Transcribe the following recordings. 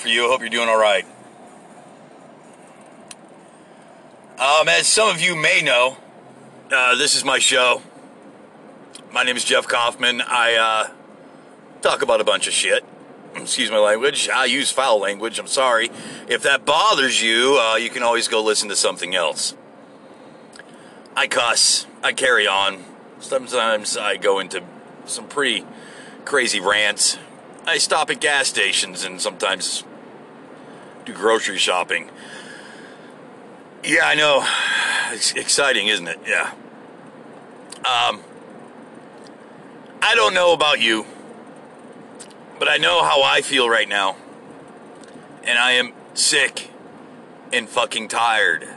for you. I hope you're doing all right. Um, as some of you may know, uh, this is my show. My name is Jeff Kaufman. I uh, talk about a bunch of shit. Excuse my language. I use foul language. I'm sorry. If that bothers you, uh, you can always go listen to something else. I cuss. I carry on. Sometimes I go into some pretty crazy rants. I stop at gas stations and sometimes do grocery shopping. Yeah, I know. It's exciting, isn't it? Yeah. Um, I don't know about you, but I know how I feel right now. And I am sick and fucking tired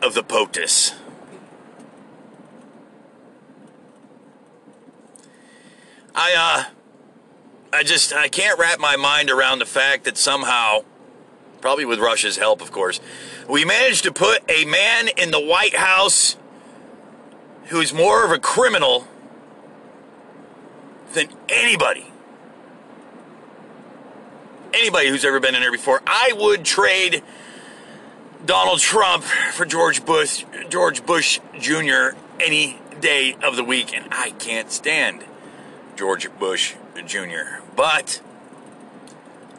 of the POTUS. I, uh, I just, I can't wrap my mind around the fact that somehow, probably with Russia's help, of course, we managed to put a man in the White House who is more of a criminal than anybody. Anybody who's ever been in there before. I would trade Donald Trump for George Bush, George Bush Jr. any day of the week, and I can't stand George Bush Jr. But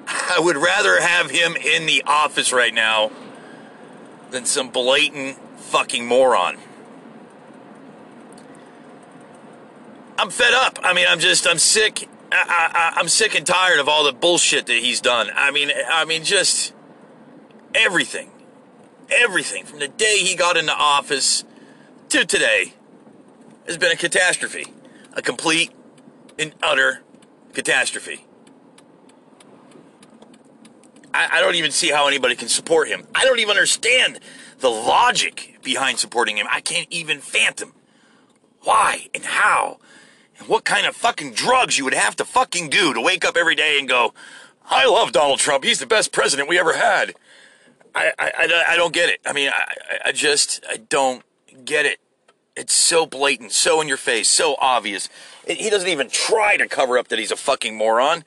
I would rather have him in the office right now than some blatant fucking moron. I'm fed up. I mean, I'm just, I'm sick. I, I, I'm sick and tired of all the bullshit that he's done. I mean, I mean, just everything, everything from the day he got into office to today has been a catastrophe, a complete and utter catastrophe. I, I don't even see how anybody can support him. I don't even understand the logic behind supporting him. I can't even fathom why and how and what kind of fucking drugs you would have to fucking do to wake up every day and go, I love Donald Trump. He's the best president we ever had. I, I, I, I don't get it. I mean, I, I just, I don't get it. It's so blatant, so in your face, so obvious. It- he doesn't even try to cover up that he's a fucking moron.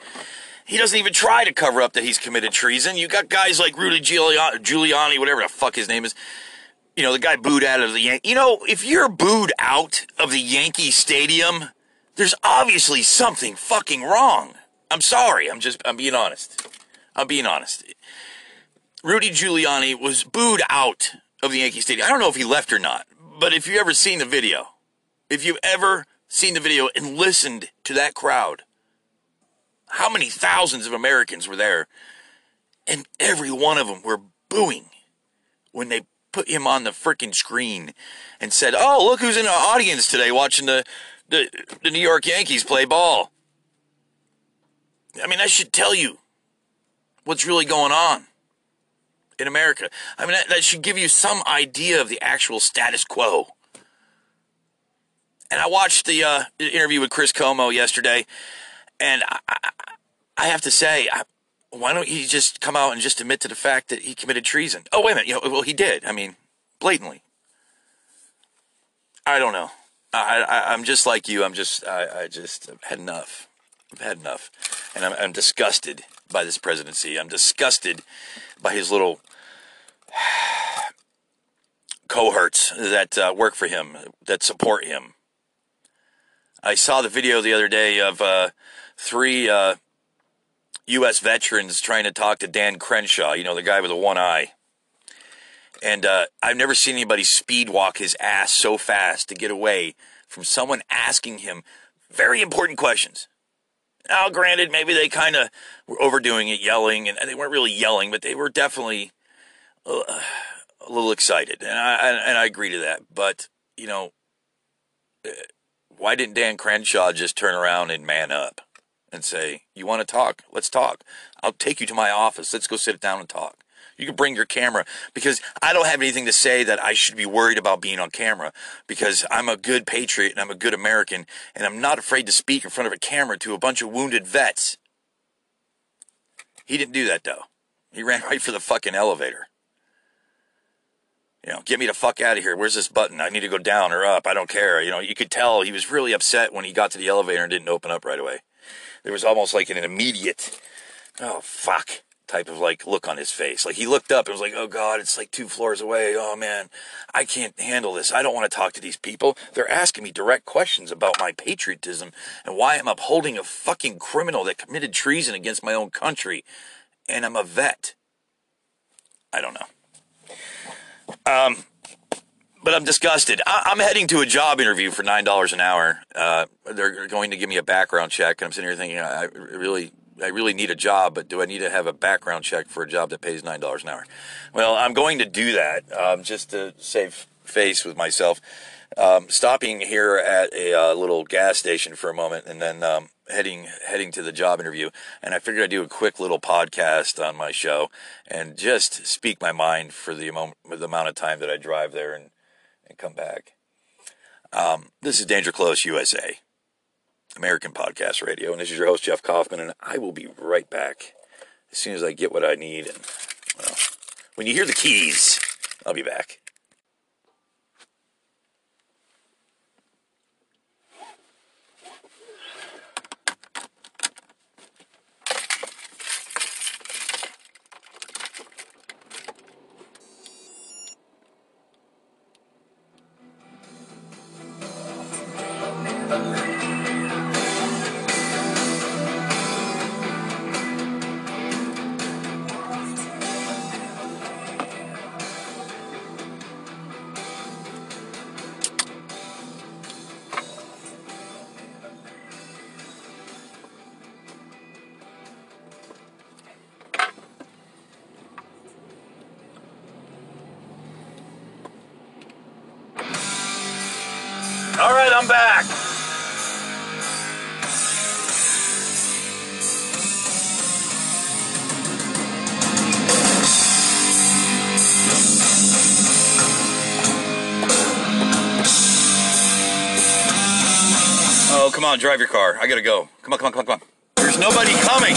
He doesn't even try to cover up that he's committed treason. You got guys like Rudy Giuliani, Giuliani, whatever the fuck his name is. You know, the guy booed out of the Yan- You know, if you're booed out of the Yankee Stadium, there's obviously something fucking wrong. I'm sorry. I'm just, I'm being honest. I'm being honest. Rudy Giuliani was booed out of the Yankee Stadium. I don't know if he left or not, but if you've ever seen the video, if you've ever seen the video and listened to that crowd, how many thousands of Americans were there? And every one of them were booing when they put him on the freaking screen and said, "Oh, look who's in the audience today watching the the, the New York Yankees play ball." I mean, I should tell you what's really going on in America. I mean, that, that should give you some idea of the actual status quo. And I watched the uh, interview with Chris Cuomo yesterday, and I, I, I have to say, I, why don't he just come out and just admit to the fact that he committed treason? Oh, wait a minute. You know, well, he did. I mean, blatantly. I don't know. I, I'm just like you. I'm just, I, I just have had enough. I've had enough. And I'm, I'm disgusted by this presidency. I'm disgusted by his little cohorts that uh, work for him, that support him. I saw the video the other day of uh, three uh, U.S. veterans trying to talk to Dan Crenshaw, you know, the guy with the one eye. And uh, I've never seen anybody speed walk his ass so fast to get away from someone asking him very important questions. Now, granted, maybe they kind of were overdoing it, yelling, and they weren't really yelling, but they were definitely a little excited, and I and I agree to that. But you know, eh, why didn't Dan Crenshaw just turn around and man up and say, You want to talk? Let's talk. I'll take you to my office. Let's go sit down and talk. You can bring your camera because I don't have anything to say that I should be worried about being on camera because I'm a good patriot and I'm a good American and I'm not afraid to speak in front of a camera to a bunch of wounded vets. He didn't do that though. He ran right for the fucking elevator. You know, get me the fuck out of here. Where's this button? I need to go down or up. I don't care. You know, you could tell he was really upset when he got to the elevator and didn't open up right away. There was almost like an immediate, oh, fuck type of like look on his face. Like he looked up and was like, oh God, it's like two floors away. Oh man, I can't handle this. I don't want to talk to these people. They're asking me direct questions about my patriotism and why I'm upholding a fucking criminal that committed treason against my own country. And I'm a vet. I don't know. Um, but I'm disgusted. I- am heading to a job interview for nine dollars an hour. Uh, they're going to give me a background check, and I'm sitting here thinking, I really, I really need a job, but do I need to have a background check for a job that pays nine dollars an hour? Well, I'm going to do that um, just to save face with myself. Um, stopping here at a uh, little gas station for a moment, and then um, heading heading to the job interview. And I figured I'd do a quick little podcast on my show and just speak my mind for the amount, the amount of time that I drive there and and come back. Um, this is Danger Close USA, American Podcast Radio, and this is your host Jeff Kaufman, and I will be right back as soon as I get what I need. And well, when you hear the keys, I'll be back. On, drive your car. I gotta go. Come on, come on, come on, come on. There's nobody coming.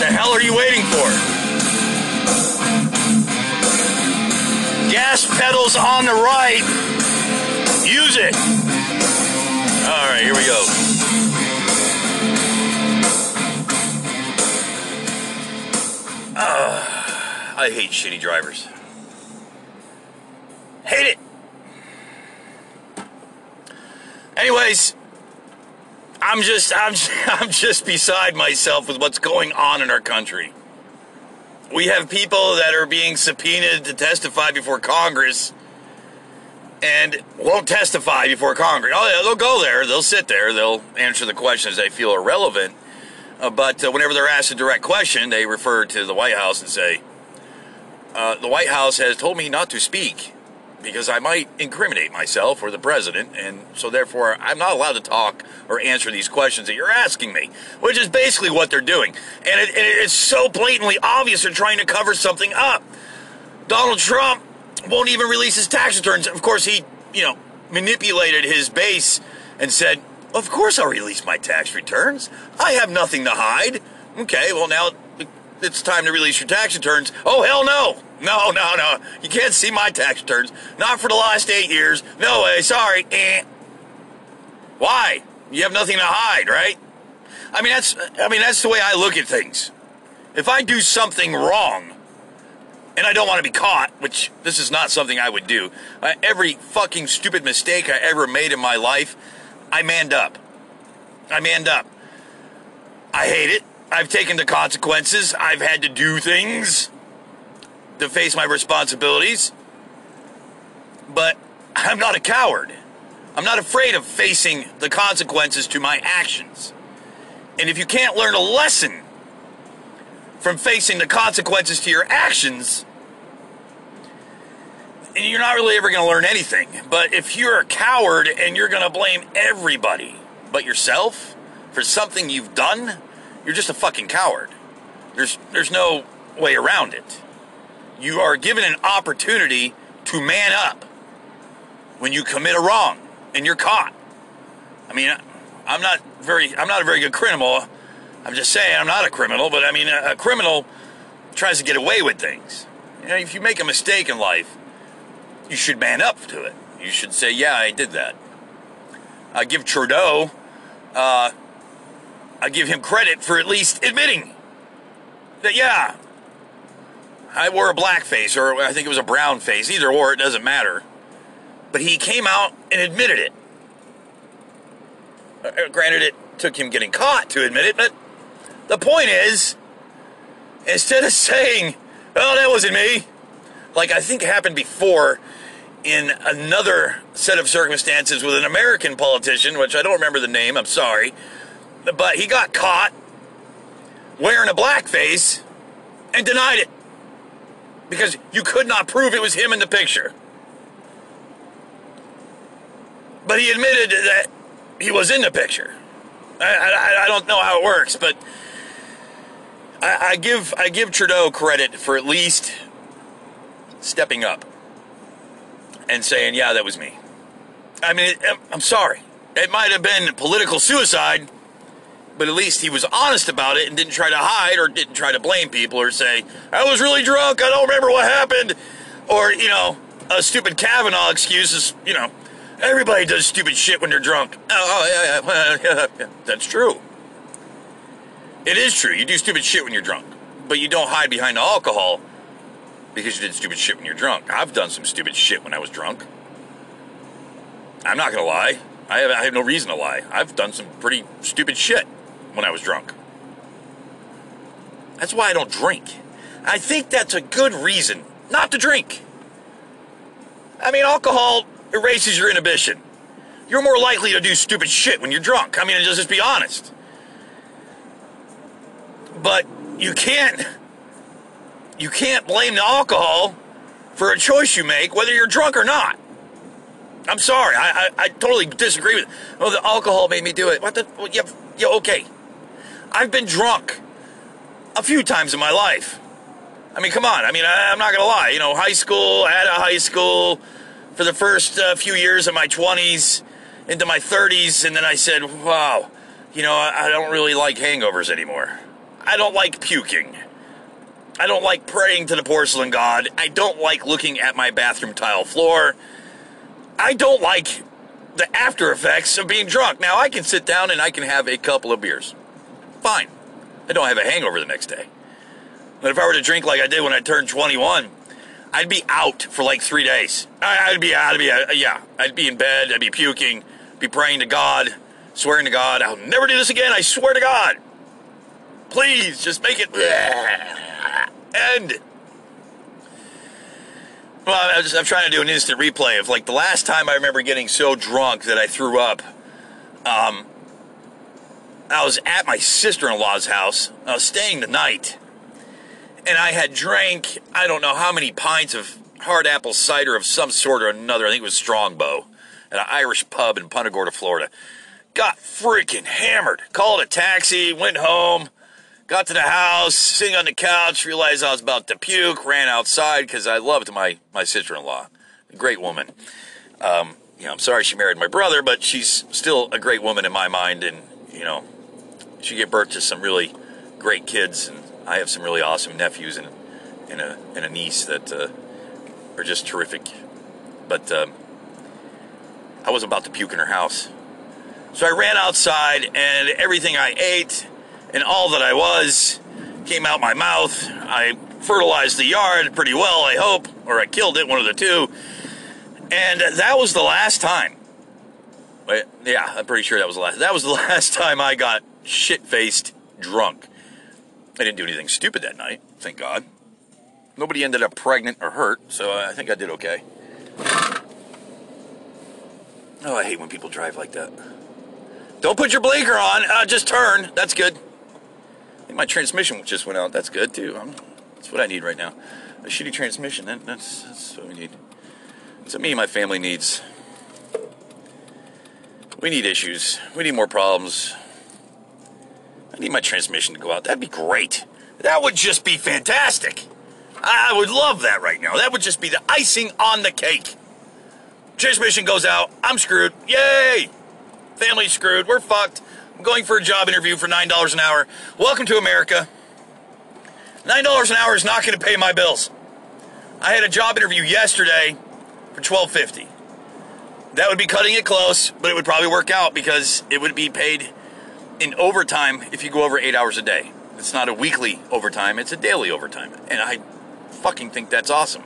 The hell are you waiting for? Gas pedals on the right. Use it. All right, here we go. Ah, I hate shitty drivers. I'm just I'm I'm just beside myself with what's going on in our country. We have people that are being subpoenaed to testify before Congress and won't testify before Congress. Oh, they'll go there, they'll sit there, they'll answer the questions they feel are relevant. Uh, but uh, whenever they're asked a direct question, they refer to the White House and say, uh, The White House has told me not to speak because I might incriminate myself or the president, and so therefore I'm not allowed to talk or answer these questions that you're asking me, which is basically what they're doing. And, it, it's so blatantly obvious they're trying to cover something up. Donald Trump won't even release his tax returns. Of course, he, you know, manipulated his base and said, Of course I'll release my tax returns. I have nothing to hide. Okay, well, now it's time to release your tax returns. Oh, hell no. No, no, no. You can't see my tax returns. Not for the last eight years. No way. Sorry. Eh. Why? You have nothing to hide, right? I mean, that's, I mean, that's the way I look at things. If I do something wrong, and I don't want to be caught, which this is not something I would do. Uh, every fucking stupid mistake I ever made in my life, I manned up. I manned up. I hate it. I've taken the consequences. I've had to do things to face my responsibilities. But I'm not a coward. I'm not afraid of facing the consequences to my actions. And if you can't learn a lesson from facing the consequences to your actions, you're not really ever going to learn anything. But if you're a coward and you're going to blame everybody but yourself for something you've done, you're just a fucking coward. There's there's no way around it. You are given an opportunity to man up when you commit a wrong and you're caught. I mean, I'm not very I'm not a very good criminal. I'm just saying I'm not a criminal, but I mean a, a criminal tries to get away with things. You know, if you make a mistake in life, you should man up to it. You should say, "Yeah, I did that." I give Trudeau, uh, I give him credit for at least admitting that, yeah, I wore a black face, or I think it was a brown face. Either or, it doesn't matter. But he came out and admitted it. Uh, granted, it took him getting caught to admit it, but the point is, instead of saying, "Oh, that wasn't me," like I think happened before in another set of circumstances with an American politician, which I don't remember the name. I'm sorry, but he got caught wearing a blackface and denied it because you could not prove it was him in the picture. But he admitted that he was in the picture. I, I, I don't know how it works, but I, I give I give Trudeau credit for at least stepping up and saying, "Yeah, that was me." I mean, I'm sorry. It might have been political suicide, but at least he was honest about it and didn't try to hide or didn't try to blame people or say, "I was really drunk. I don't remember what happened," or you know, a stupid Kavanaugh excuse is, you know, everybody does stupid shit when they're drunk. Oh, oh yeah, yeah, yeah, that's true. It is true. You do stupid shit when you're drunk, but you don't hide behind the alcohol because you did stupid shit when you're drunk. I've done some stupid shit when I was drunk. I'm not gonna lie. I have, I have no reason to lie. I've done some pretty stupid shit when I was drunk. That's why I don't drink. I think that's a good reason not to drink. I mean, alcohol erases your inhibition. You're more likely to do stupid shit when you're drunk. I mean, just, just be honest. But you can't you can't blame the alcohol for a choice you make, whether you're drunk or not. I'm sorry, I, I, I totally disagree with. Oh, the alcohol made me do it. What the? Well, yeah, yeah, okay. I've been drunk a few times in my life. I mean, come on. I mean, I, I'm not gonna lie. You know, high school, out of high school, for the first uh, few years of my 20s, into my 30s, and then I said, wow, you know, I, I don't really like hangovers anymore. I don't like puking. I don't like praying to the porcelain god. I don't like looking at my bathroom tile floor. I don't like the after effects of being drunk. Now, I can sit down and I can have a couple of beers. Fine. I don't have a hangover the next day. But if I were to drink like I did when I turned 21, I'd be out for like three days. I- I'd be out. I'd be, uh, yeah. I'd be in bed. I'd be puking. Be praying to God, swearing to God, I'll never do this again. I swear to God. Please, just make it end. Well, I was, I'm trying to do an instant replay of like the last time I remember getting so drunk that I threw up. Um, I was at my sister-in-law's house. I was staying the night, and I had drank I don't know how many pints of hard apple cider of some sort or another. I think it was Strongbow at an Irish pub in Punta Gorda, Florida. Got freaking hammered. Called a taxi. Went home. Got to the house, sitting on the couch, realized I was about to puke, ran outside because I loved my, my sister in law. Great woman. Um, you know, I'm sorry she married my brother, but she's still a great woman in my mind. And, you know, she gave birth to some really great kids. And I have some really awesome nephews and, and, a, and a niece that uh, are just terrific. But um, I was about to puke in her house. So I ran outside, and everything I ate and all that I was came out my mouth. I fertilized the yard pretty well, I hope, or I killed it, one of the two. And that was the last time. Yeah, I'm pretty sure that was the last. That was the last time I got shit faced drunk. I didn't do anything stupid that night, thank God. Nobody ended up pregnant or hurt, so I think I did okay. Oh, I hate when people drive like that. Don't put your blinker on. Uh, just turn. That's good. I think my transmission just went out. That's good too. Um that's what I need right now. A shitty transmission. That, that's that's what we need. So me and my family needs. We need issues. We need more problems. I need my transmission to go out. That'd be great. That would just be fantastic. I would love that right now. That would just be the icing on the cake. Transmission goes out. I'm screwed. Yay! Family screwed. We're fucked. I'm going for a job interview for $9 an hour. Welcome to America. $9 an hour is not going to pay my bills. I had a job interview yesterday for $12.50. That would be cutting it close, but it would probably work out because it would be paid in overtime if you go over eight hours a day. It's not a weekly overtime, it's a daily overtime. And I fucking think that's awesome.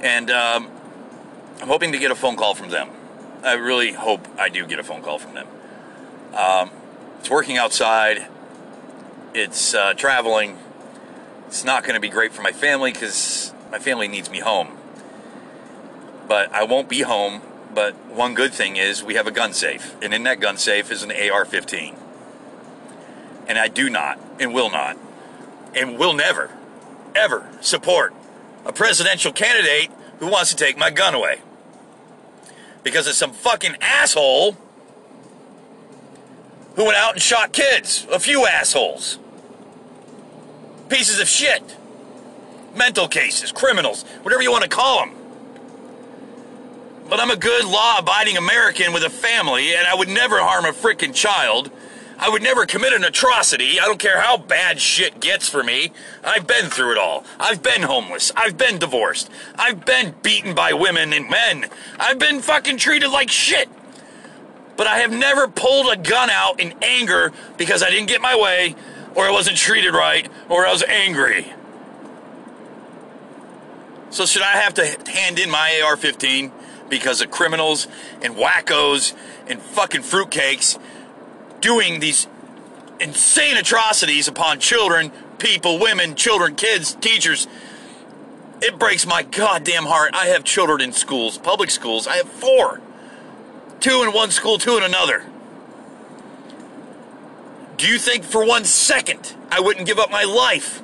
And um, I'm hoping to get a phone call from them. I really hope I do get a phone call from them. Um, it's working outside, it's uh, traveling. It's not going to be great for my family because my family needs me home. But I won't be home. But one good thing is we have a gun safe, and in that gun safe is an AR 15. And I do not, and will not, and will never, ever support a presidential candidate who wants to take my gun away. Because of some fucking asshole who went out and shot kids. A few assholes. Pieces of shit. Mental cases, criminals, whatever you want to call them. But I'm a good law abiding American with a family, and I would never harm a freaking child. I would never commit an atrocity. I don't care how bad shit gets for me. I've been through it all. I've been homeless. I've been divorced. I've been beaten by women and men. I've been fucking treated like shit. But I have never pulled a gun out in anger because I didn't get my way, or I wasn't treated right, or I was angry. So should I have to hand in my AR-15 because of criminals and wackos and fucking fruitcakes doing these insane atrocities upon children, people, women, children, kids, teachers? It breaks my goddamn heart. I have children in schools, public schools. I have four. Two in one school, two in another. Do you think for one second I wouldn't give up my life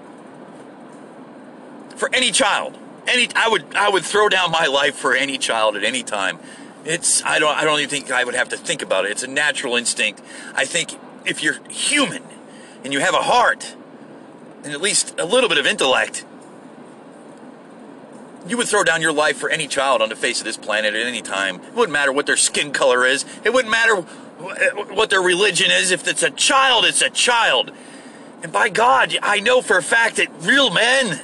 for any child? Any, I would, I would throw down my life for any child at any time. It's, I don't, I don't even think I would have to think about it. It's a natural instinct. I think if you're human and you have a heart and at least a little bit of intellect, you would throw down your life for any child on the face of this planet at any time. It wouldn't matter what their skin color is. It wouldn't matter what their religion is. If it's a child, it's a child. And by God, I know for a fact that real men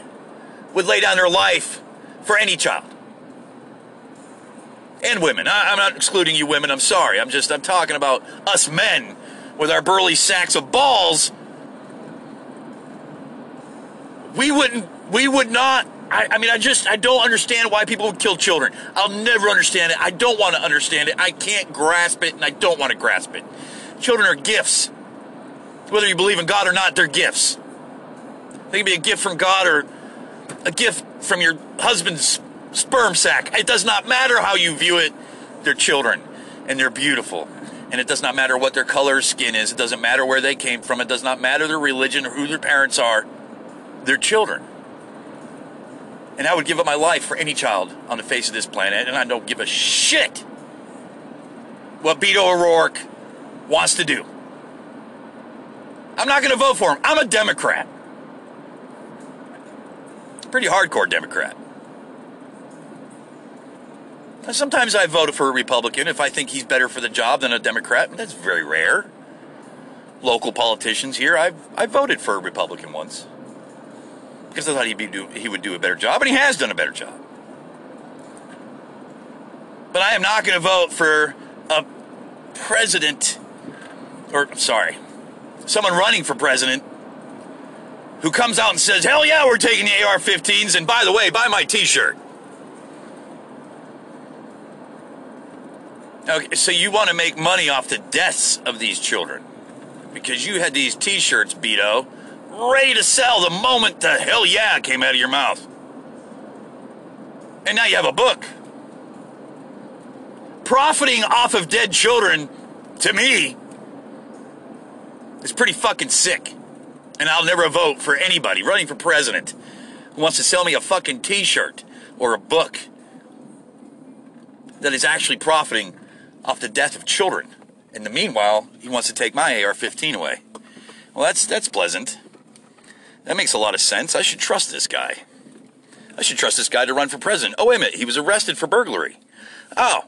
would lay down their life for any child. And women. I, I'm not excluding you women. I'm sorry. I'm just, I'm talking about us men with our burly sacks of balls. We wouldn't, we would not I, I, mean, I just I don't understand why people would kill children. I'll never understand it. I don't want to understand it. I can't grasp it, and I don't want to grasp it. Children are gifts. Whether you believe in God or not, they're gifts. They can be a gift from God or a gift from your husband's sperm sac. It does not matter how you view it. They're children, and they're beautiful. And it does not matter what their color skin is. It doesn't matter where they came from. It does not matter their religion or who their parents are. They're children. And I would give up my life for any child on the face of this planet, and I don't give a shit what Beto O'Rourke wants to do. I'm not going to vote for him. I'm a Democrat. Pretty hardcore Democrat. Sometimes I vote for a Republican if I think he's better for the job than a Democrat. That's very rare. Local politicians here, I've, I voted for a Republican once because I thought he'd be do, he would do a better job, and he has done a better job. But I am not going to vote for a president, or sorry, someone running for president who comes out and says, "Hell yeah, we're taking the AR-15s," and by the way, buy my T-shirt. Okay, so you want to make money off the deaths of these children because you had these T-shirts, Beto ready to sell the moment the hell yeah came out of your mouth. And now you have a book. Profiting off of dead children, to me, is pretty fucking sick. And I'll never vote for anybody running for president who wants to sell me a fucking t shirt or a book that is actually profiting off the death of children. In the meanwhile, he wants to take my AR-15 away. Well, that's that's pleasant. That makes a lot of sense. I should trust this guy. I should trust this guy to run for president. Oh, wait a minute. He was arrested for burglary. Oh,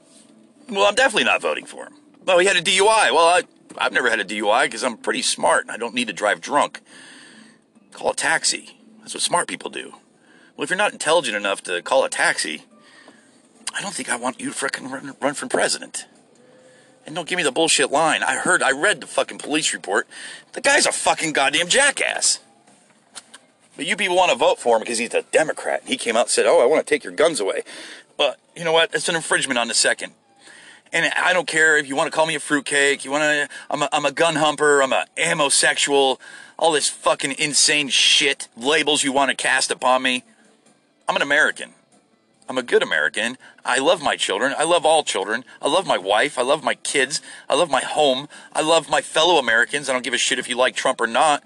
well, I'm definitely not voting for him. Oh, he had a DUI. Well, I, I've never had a DUI because I'm pretty smart and I don't need to drive drunk. Call a taxi. That's what smart people do. Well, if you're not intelligent enough to call a taxi, I don't think I want you to frickin' run, run for president. And don't give me the bullshit line. I heard, I read the fucking police report. The guy's a fucking goddamn jackass. But you people want to vote for him because he's a Democrat. He came out and said, Oh, I want to take your guns away. But you know what? It's an infringement on the second. And I don't care if you want to call me a fruitcake. You want to? I'm a, I'm a gun humper. I'm a homosexual. All this fucking insane shit labels you want to cast upon me. I'm an American. I'm a good American. I love my children. I love all children. I love my wife. I love my kids. I love my home. I love my fellow Americans. I don't give a shit if you like Trump or not.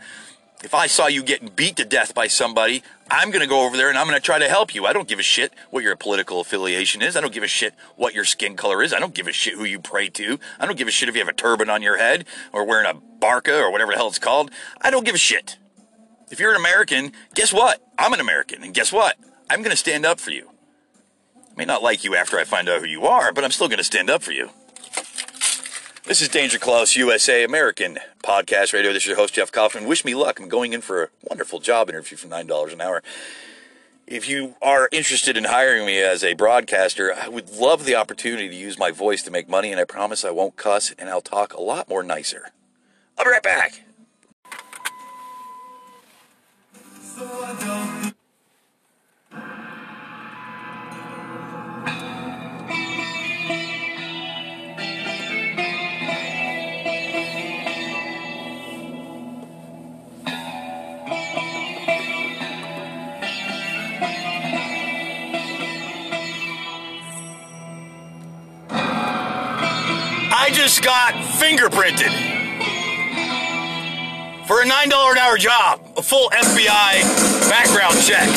If I saw you getting beat to death by somebody, I'm going to go over there and I'm going to try to help you. I don't give a shit what your political affiliation is. I don't give a shit what your skin color is. I don't give a shit who you pray to. I don't give a shit if you have a turban on your head or wearing a burqa or whatever the hell it's called. I don't give a shit. If you're an American, guess what? I'm an American. And guess what? I'm going to stand up for you. May not like you after I find out who you are, but I'm still going to stand up for you. This is Danger Close USA American Podcast Radio. This is your host, Jeff Kaufman. Wish me luck. I'm going in for a wonderful job interview for $9 an hour. If you are interested in hiring me as a broadcaster, I would love the opportunity to use my voice to make money, and I promise I won't cuss and I'll talk a lot more nicer. I'll be right back. I just got fingerprinted for a $9 an hour job, a full FBI background check.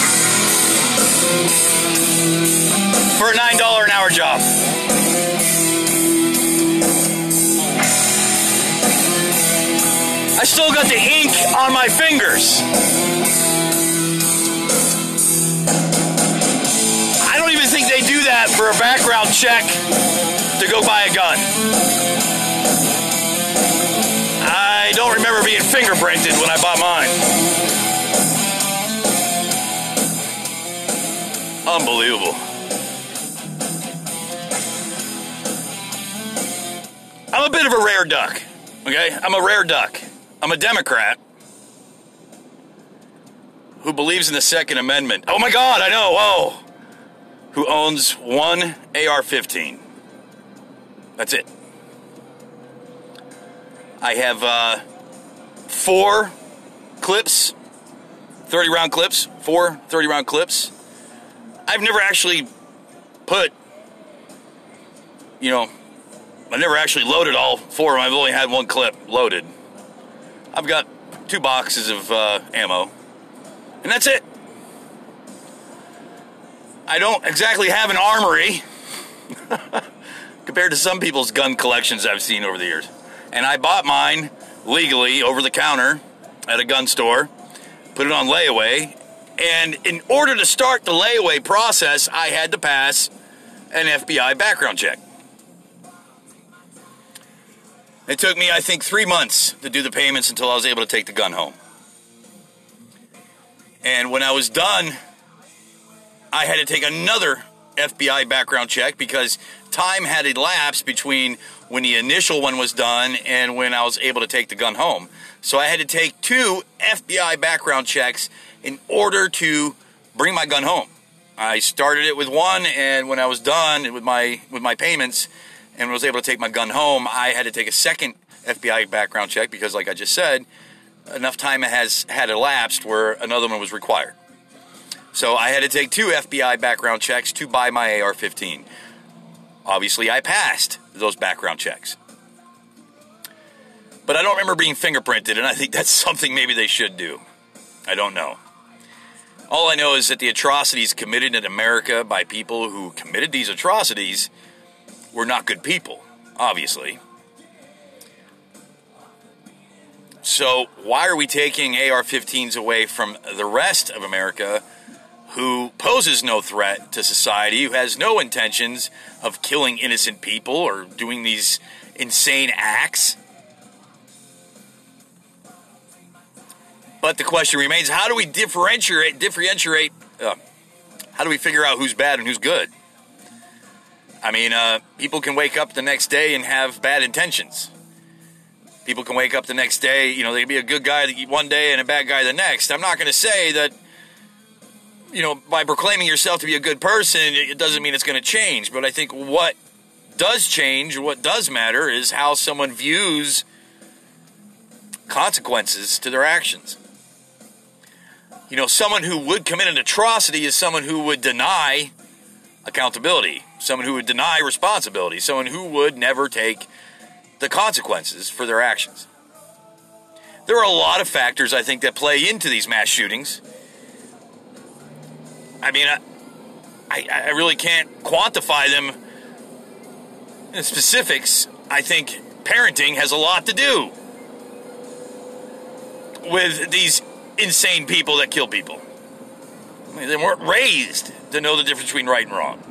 For a $9 an hour job. I still got the ink on my fingers. I don't even think they do that for a background check to go buy a gun. I don't remember being fingerprinted when I bought mine. Unbelievable. I'm a bit of a rare duck, okay? I'm a rare duck. I'm a Democrat who believes in the Second Amendment. Oh my God, I know, whoa. Who owns one AR 15. That's it. I have uh, four clips, 30 round clips, four 30 round clips. I've never actually put, you know, I never actually loaded all four of them. I've only had one clip loaded. I've got two boxes of uh, ammo, and that's it. I don't exactly have an armory compared to some people's gun collections I've seen over the years. And I bought mine legally over the counter at a gun store, put it on layaway, and in order to start the layaway process, I had to pass an FBI background check. It took me, I think, three months to do the payments until I was able to take the gun home. And when I was done, I had to take another FBI background check because time had elapsed between when the initial one was done and when I was able to take the gun home. So I had to take two FBI background checks in order to bring my gun home. I started it with one, and when I was done with my with my payments and was able to take my gun home, I had to take a second FBI background check because, like I just said, enough time has had elapsed where another one was required. So I had to take two FBI background checks to buy my AR-15. Obviously, I passed those background checks. But I don't remember being fingerprinted, and I think that's something maybe they should do. I don't know. All I know is that the atrocities committed in America by people who committed these atrocities were not good people, obviously. So, why are we taking AR 15s away from the rest of America who poses no threat to society, who has no intentions of killing innocent people or doing these insane acts? But the question remains how do we differentiate, differentiate, uh, how do we figure out who's bad and who's good? I mean, uh, people can wake up the next day and have bad intentions. People can wake up the next day, you know, they can be a good guy one day and a bad guy the next. I'm not going to say that, you know, by proclaiming yourself to be a good person, it doesn't mean it's going to change. But I think what does change, what does matter, is how someone views consequences to their actions. You know, someone who would commit an atrocity is someone who would deny accountability, someone who would deny responsibility, someone who would never take the consequences for their actions. There are a lot of factors, I think, that play into these mass shootings. I mean, I, I, I really can't quantify them in specifics. I think parenting has a lot to do with these insane people that kill people. I mean, they weren't raised to know the difference between right and wrong.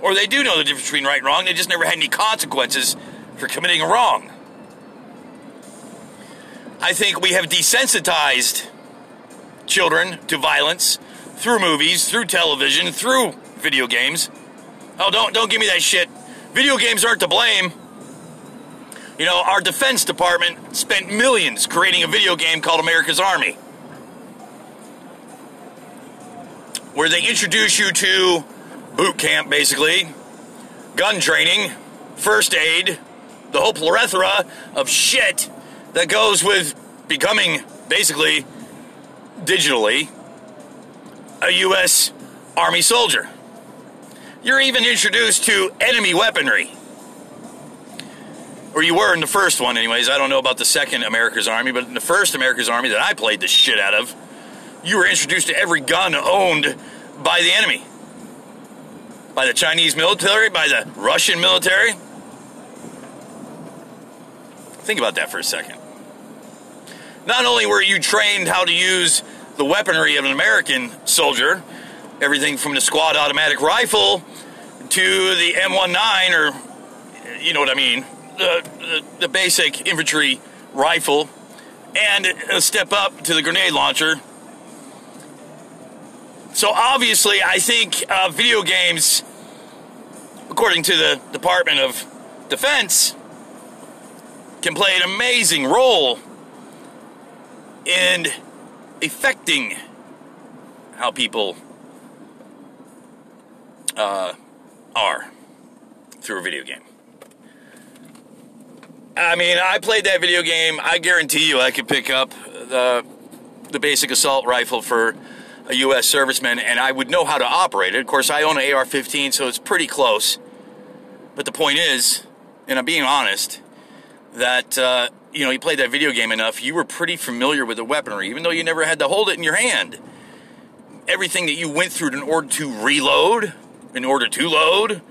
Or they do know the difference between right and wrong, they just never had any consequences for committing a wrong. I think we have desensitized children to violence through movies, through television, through video games. Oh, don't don't give me that shit. Video games aren't to blame. You know, our defense department spent millions creating a video game called America's Army. Where they introduce you to boot camp basically, gun training, first aid, the whole plethora of shit that goes with becoming basically digitally a U.S. Army soldier. You're even introduced to enemy weaponry. Or you were in the first one, anyways. I don't know about the second America's Army, but in the first America's Army that I played the shit out of, you were introduced to every gun owned by the enemy. By the Chinese military, by the Russian military. Think about that for a second. Not only were you trained how to use the weaponry of an American soldier, everything from the squad automatic rifle to the M19, or you know what I mean, the, the, the basic infantry rifle, and a step up to the grenade launcher. So obviously, I think uh, video games, according to the Department of Defense, can play an amazing role in affecting how people uh, are through a video game. I mean, I played that video game. I guarantee you, I could pick up the the basic assault rifle for a U.S. serviceman, and I would know how to operate it. Of course, I own an AR-15, so it's pretty close. But the point is, and I'm being honest, that uh, you know you played that video game enough, you were pretty familiar with the weaponry, even though you never had to hold it in your hand. Everything that you went through in order to reload, in order to load,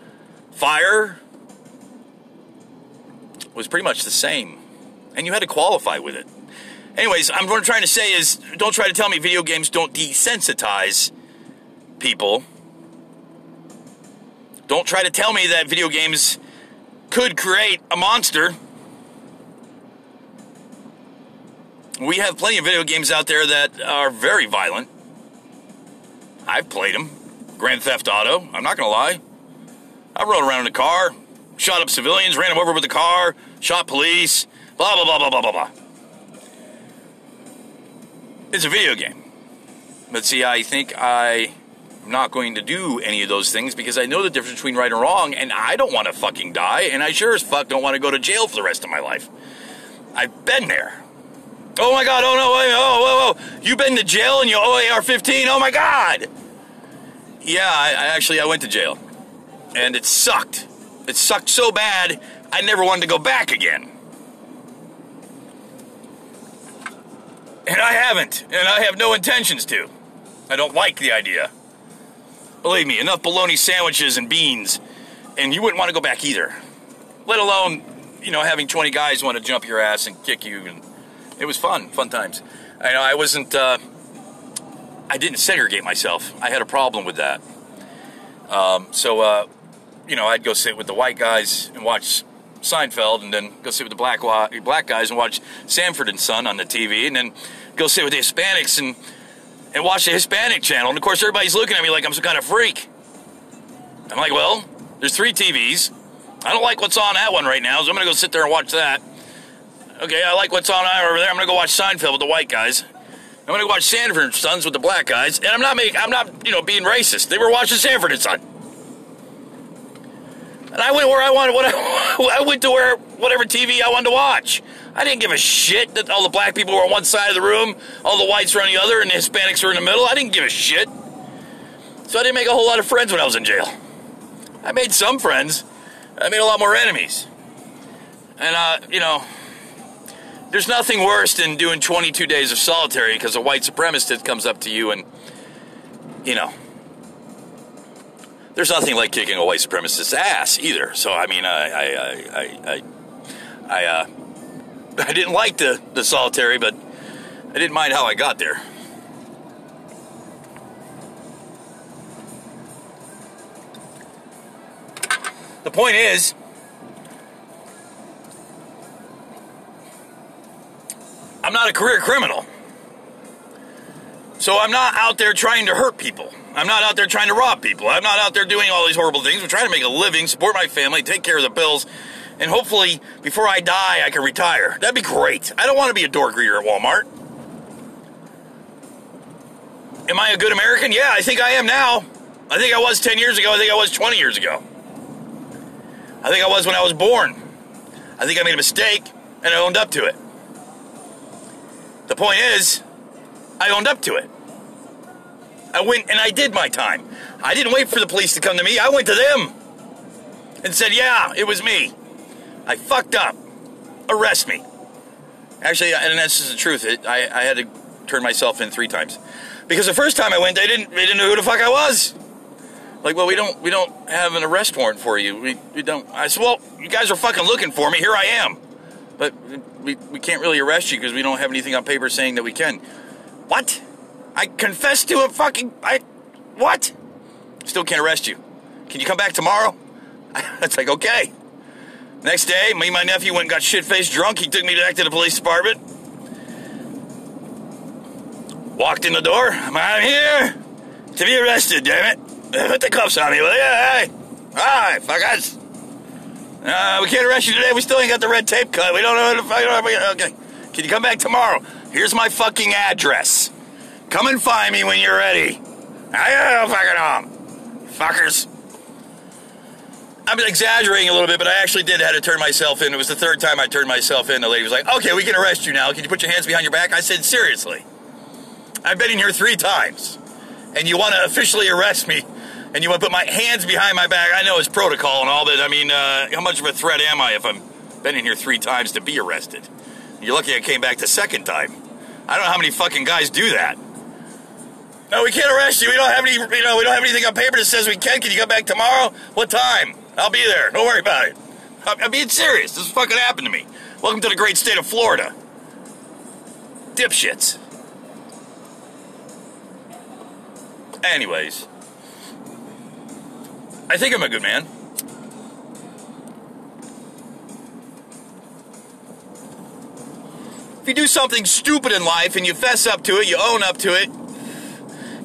fire, was pretty much the same, and you had to qualify with it. Anyways, I'm what I'm trying to say is, don't try to tell me video games don't desensitize people. Don't try to tell me that video games could create a monster. We have plenty of video games out there that are very violent. I've played them. Grand Theft Auto, I'm not gonna lie. I rode around in a car, shot up civilians, ran them over with a car, shot police, blah, blah, blah, blah, blah, blah, blah. It's a video game. But see, I think I am not going to do any of those things because I know the difference between right and wrong, and I don't want to fucking die, and I sure as fuck don't want to go to jail for the rest of my life. I've been there. Oh my god, oh no, wait, oh, whoa, whoa. You've been to jail and you owe AR 15? Oh my god! Yeah, I, I actually I went to jail. And it sucked. It sucked so bad, I never wanted to go back again. And I haven't, and I have no intentions to. I don't like the idea. Believe me, enough bologna sandwiches and beans and you wouldn't want to go back either. Let alone, you know, having 20 guys want to jump your ass and kick you, and it was fun, fun times. I know I wasn't, uh, I didn't segregate myself. I had a problem with that. Um, so, uh, you know, I'd go sit with the white guys and watch Seinfeld, and then go sit with the black black guys and watch Sanford and Son on the TV, and then go sit with the Hispanics and and watch the Hispanic channel. And of course, everybody's looking at me like I'm some kind of freak. I'm like, well, there's three TVs. I don't like what's on that one right now, so I'm gonna go sit there and watch that. Okay, I like what's on over there. I'm gonna go watch Seinfeld with the white guys. I'm gonna go watch Sanford and Sons with the black guys, and I'm not making, I'm not, you know, being racist. They were watching Sanford and Son. And I went where I wanted. What I, I went to where whatever TV I wanted to watch. I didn't give a shit that all the black people were on one side of the room, all the whites were on the other, and the Hispanics were in the middle. I didn't give a shit. So I didn't make a whole lot of friends when I was in jail. I made some friends. I made a lot more enemies. And uh, you know, there's nothing worse than doing 22 days of solitary because a white supremacist comes up to you and, you know, there's nothing like kicking a white supremacist's ass either. So I mean, I I I I I, uh, I didn't like the the solitary, but I didn't mind how I got there. The point is, I'm not a career criminal. So I'm not out there trying to hurt people. I'm not out there trying to rob people. I'm not out there doing all these horrible things. I'm trying to make a living, support my family, take care of the bills, and hopefully before I die, I can retire. That'd be great. I don't want to be a door greeter at Walmart. Am I a good American? Yeah, I think I am now. I think I was 10 years ago. I think I was 20 years ago. I think I was when I was born. I think I made a mistake and I owned up to it. The point is, I owned up to it. I went and I did my time. I didn't wait for the police to come to me. I went to them and said, Yeah, it was me. I fucked up. Arrest me. Actually, and this is the truth. It, I, I had to turn myself in three times because the first time I went, they didn't they didn't know who the fuck I was. Like, well, we don't we don't have an arrest warrant for you. We, we don't. I said, well, you guys are fucking looking for me. Here I am. But we, we can't really arrest you because we don't have anything on paper saying that we can. What? I confessed to a fucking I what? Still can't arrest you. Can you come back tomorrow? It's like okay. Next day, me and my nephew went and got shit faced drunk. He took me back to the police department. Walked in the door. I'm here to be arrested, damn it. Put the cuffs on me, will you? Hey. Alright, fuckers. Uh, we can't arrest you today. We still ain't got the red tape cut. We don't know what the fuck. Okay. Can you come back tomorrow? Here's my fucking address. Come and find me when you're ready. I don't fucking home. Fuckers. I'm exaggerating a little bit, but I actually did have to turn myself in. It was the third time I turned myself in. The lady was like, okay, we can arrest you now. Can you put your hands behind your back? I said, seriously. I've been in here three times. And you want to officially arrest me and you want to put my hands behind my back. I know it's protocol and all that. I mean, uh, how much of a threat am I if I'm been in here three times to be arrested? You're lucky I came back the second time. I don't know how many fucking guys do that. No, we can't arrest you. We don't have any. You know, we don't have anything on paper that says we can. Can you come back tomorrow? What time? I'll be there. Don't worry about it. I'm, I'm being serious. This fucking happened to me. Welcome to the great state of Florida. Dipshits. Anyways. I think I'm a good man. If you do something stupid in life and you fess up to it, you own up to it,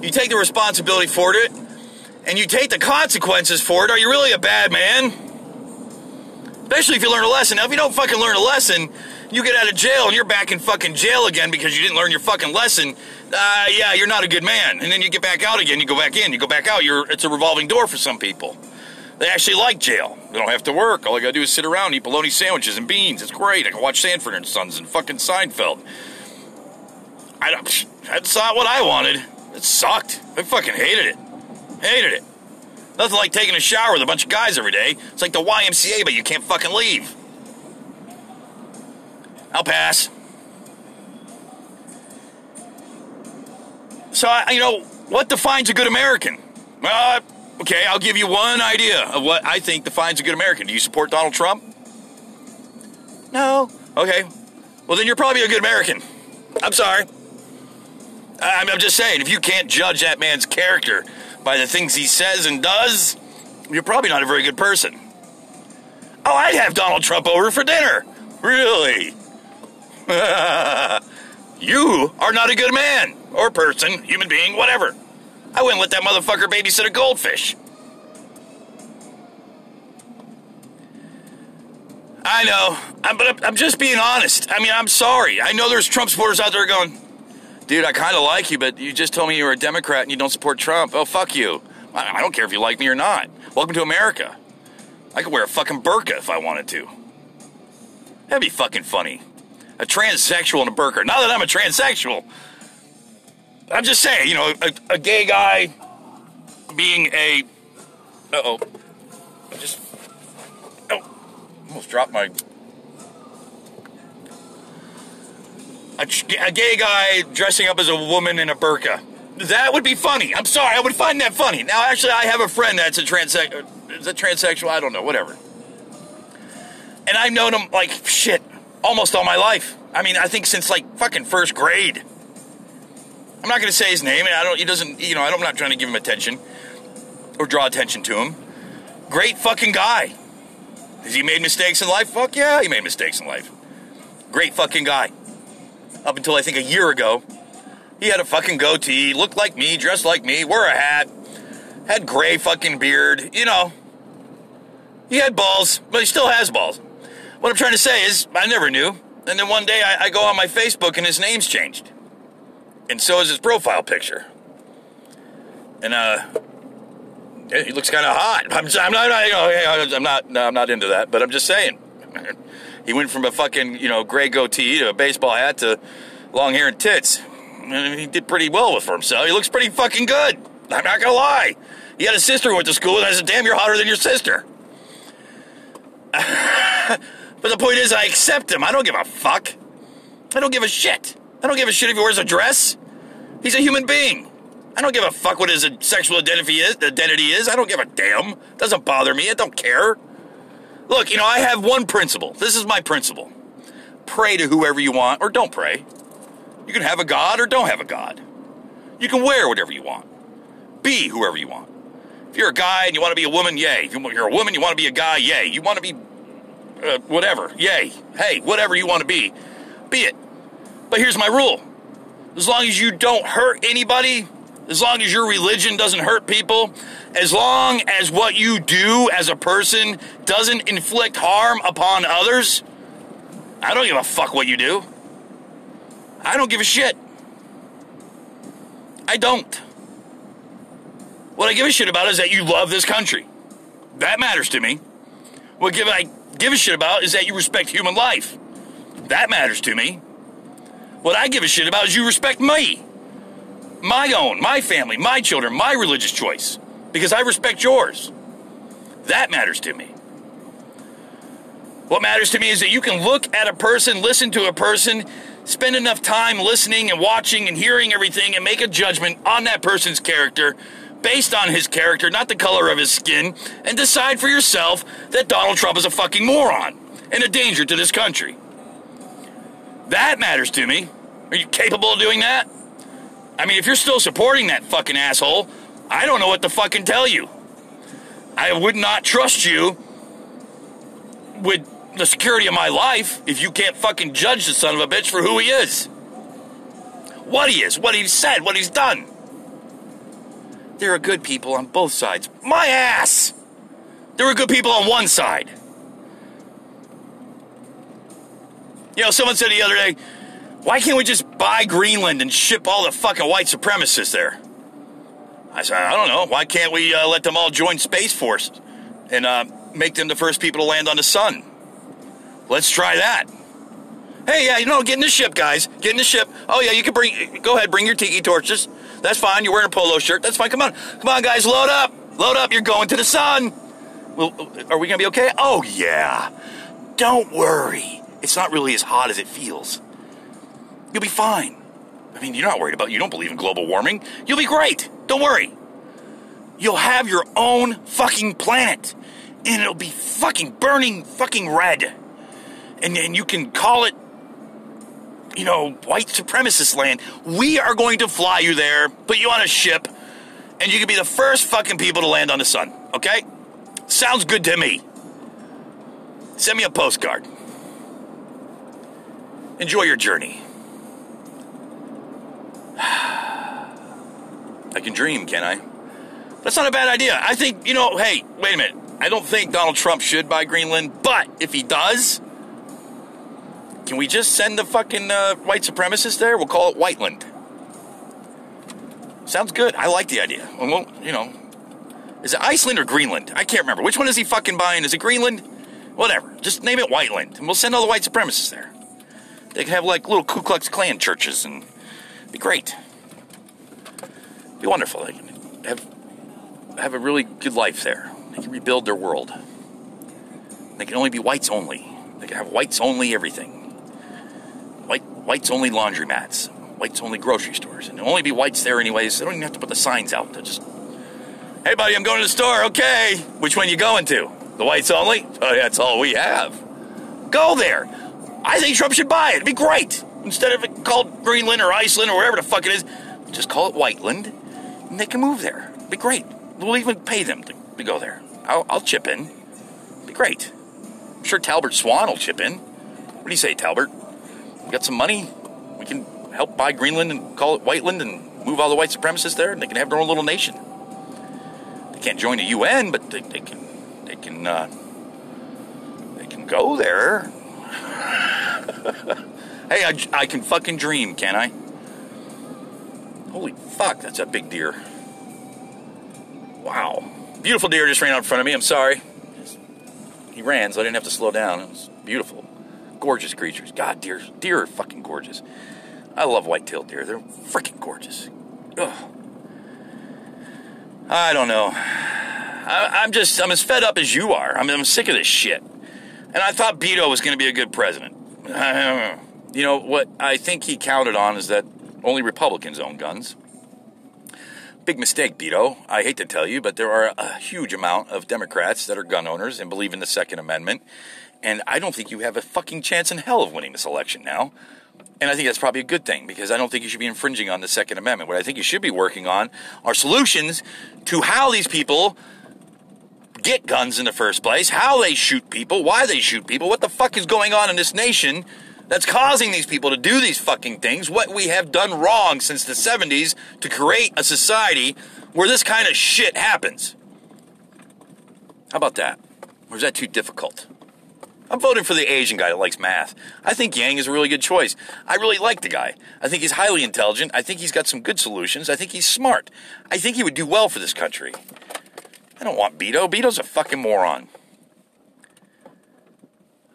you take the responsibility for it, and you take the consequences for it, are you really a bad man? Especially if you learn a lesson. Now, if you don't fucking learn a lesson, you get out of jail and you're back in fucking jail again because you didn't learn your fucking lesson. Uh, yeah, you're not a good man. And then you get back out again. You go back in. You go back out. You're it's a revolving door for some people. They actually like jail. They don't have to work. All I gotta do is sit around, eat bologna sandwiches and beans. It's great. I can watch Sanford and Sons and fucking Seinfeld. I don't. That's not what I wanted. It sucked. I fucking hated it. Hated it. Nothing like taking a shower with a bunch of guys every day. It's like the YMCA, but you can't fucking leave. I'll pass. So, I, you know, what defines a good American? Well, Okay, I'll give you one idea of what I think defines a good American. Do you support Donald Trump? No. Okay. Well, then you're probably a good American. I'm sorry. I- I'm just saying, if you can't judge that man's character by the things he says and does, you're probably not a very good person. Oh, I'd have Donald Trump over for dinner. Really? you are not a good man or person, human being, whatever. I wouldn't let that motherfucker babysit a goldfish. I know, I'm, but I'm, just being honest. I mean, I'm sorry. I know there's Trump supporters out there going, dude, I kind of like you, but you just told me you were a Democrat and you don't support Trump. Oh, fuck you. I, I don't care if you like me or not. Welcome to America. I could wear a fucking burqa if I wanted to. That'd be fucking funny. A transsexual in a burqa. Not that I'm a transsexual. I'm just saying, you know, a, a gay guy being a. Uh oh. I just. Oh. Almost dropped my. A, a gay guy dressing up as a woman in a burqa. That would be funny. I'm sorry, I would find that funny. Now, actually, I have a friend that's a transsexual. Is that transsexual? I don't know. Whatever. And I've known him like shit almost all my life. I mean, I think since like fucking first grade. I'm not going to say his name, and I don't. He doesn't. You know, I'm not trying to give him attention or draw attention to him. Great fucking guy. Has he made mistakes in life? Fuck yeah, he made mistakes in life. Great fucking guy. Up until I think a year ago, he had a fucking goatee, looked like me, dressed like me, wore a hat, had gray fucking beard. You know, he had balls, but he still has balls. What I'm trying to say is, I never knew. And then one day I, I go on my Facebook and his name's changed and so is his profile picture. And uh, he looks kind of hot. I'm, I'm not, I'm not, no, I'm not into that, but I'm just saying. He went from a fucking, you know, gray goatee to a baseball hat to long hair and tits. And he did pretty well with for himself. He looks pretty fucking good. I'm not gonna lie. He had a sister who went to school, and I said, "Damn, you're hotter than your sister." but the point is, I accept him. I don't give a fuck. I don't give a shit. I don't give a shit if he wears a dress. He's a human being. I don't give a fuck what his sexual identity is. Identity is. I don't give a damn. Doesn't bother me. I don't care. Look, you know, I have one principle. This is my principle. Pray to whoever you want, or don't pray. You can have a god or don't have a god. You can wear whatever you want. Be whoever you want. If you're a guy and you want to be a woman, yay. If you're a woman, you want to be a guy, yay. You want to be uh, whatever, yay. Hey, whatever you want to be, be it. But here's my rule as long as you don't hurt anybody, as long as your religion doesn't hurt people, as long as what you do as a person doesn't inflict harm upon others, I don't give a fuck what you do. I don't give a shit. I don't. What I give a shit about is that you love this country. That matters to me. What give I give a shit about is that you respect human life. That matters to me. What I give a shit about is you respect me, my own, my family, my children, my religious choice, because I respect yours. That matters to me. What matters to me is that you can look at a person, listen to a person, spend enough time listening and watching and hearing everything and make a judgment on that person's character based on his character, not the color of his skin, and decide for yourself that Donald Trump is a fucking moron and a danger to this country. That matters to me. Are you capable of doing that? I mean, if you're still supporting that fucking asshole, I don't know what to fucking tell you. I would not trust you with the security of my life if you can't fucking judge the son of a bitch for who he is. What he is, what he's said, what he's done. There are good people on both sides. My ass! There are good people on one side. You know, someone said the other day, why can't we just buy Greenland and ship all the fucking white supremacists there? I said, I don't know. Why can't we uh, let them all join Space Force and uh, make them the first people to land on the sun? Let's try that. Hey, yeah, you know, get in the ship, guys. Get in the ship. Oh, yeah, you can bring, go ahead, bring your tiki torches. That's fine. You're wearing a polo shirt. That's fine. Come on. Come on, guys, load up. Load up. You're going to the sun. Well, are we going to be okay? Oh, yeah. Don't worry. It's not really as hot as it feels. You'll be fine. I mean, you're not worried about You don't believe in global warming. You'll be great. Don't worry. You'll have your own fucking planet. And it'll be fucking burning fucking red. And then you can call it, you know, white supremacist land. We are going to fly you there, put you on a ship, and you can be the first fucking people to land on the sun, okay? Sounds good to me. Send me a postcard. Enjoy your journey. I can dream, can I? That's not a bad idea. I think, you know, hey, wait a minute. I don't think Donald Trump should buy Greenland, but if he does, can we just send the fucking uh, white supremacists there? We'll call it Whiteland. Sounds good. I like the idea. And we'll, you know, is it Iceland or Greenland? I can't remember. Which one is he fucking buying? Is it Greenland? Whatever. Just name it Whiteland, and we'll send all the white supremacists there. They can have like little Ku Klux Klan churches, and be great. Be wonderful. They can have have a really good life there. They can rebuild their world. They can only be whites only. They can have whites only everything. White whites only laundromats. Whites only grocery stores. And there'll only be whites there anyways. They don't even have to put the signs out. They'll just Hey buddy, I'm going to the store. Okay. Which one you going to? The whites only? Oh, that's all we have. Go there. I think Trump should buy it. It'd be great. Instead of it called Greenland or Iceland or wherever the fuck it is, just call it Whiteland, and they can move there. It'd be great. We'll even pay them to, to go there. I'll, I'll chip in. It'd be great. I'm sure Talbert Swan will chip in. What do you say, Talbert? We got some money. We can help buy Greenland and call it Whiteland and move all the white supremacists there, and they can have their own little nation. They can't join the UN, but they, they can. They can. Uh, they can go there. hey, I, I can fucking dream, can I? Holy fuck, that's a big deer. Wow. Beautiful deer just ran out in front of me. I'm sorry. He ran, so I didn't have to slow down. It was beautiful. Gorgeous creatures. God, deer, deer are fucking gorgeous. I love white-tailed deer. They're freaking gorgeous. Ugh. I don't know. I, I'm just, I'm as fed up as you are. I mean, I'm sick of this shit. And I thought Beto was going to be a good president. You know, what I think he counted on is that only Republicans own guns. Big mistake, Beto. I hate to tell you, but there are a huge amount of Democrats that are gun owners and believe in the Second Amendment. And I don't think you have a fucking chance in hell of winning this election now. And I think that's probably a good thing because I don't think you should be infringing on the Second Amendment. What I think you should be working on are solutions to how these people get guns in the first place, how they shoot people, why they shoot people, what the fuck is going on in this nation that's causing these people to do these fucking things, what we have done wrong since the 70s to create a society where this kind of shit happens. How about that? Or is that too difficult? I'm voting for the Asian guy that likes math. I think Yang is a really good choice. I really like the guy. I think he's highly intelligent. I think he's got some good solutions. I think he's smart. I think he would do well for this country. I don't want Beto. Beto's a fucking moron.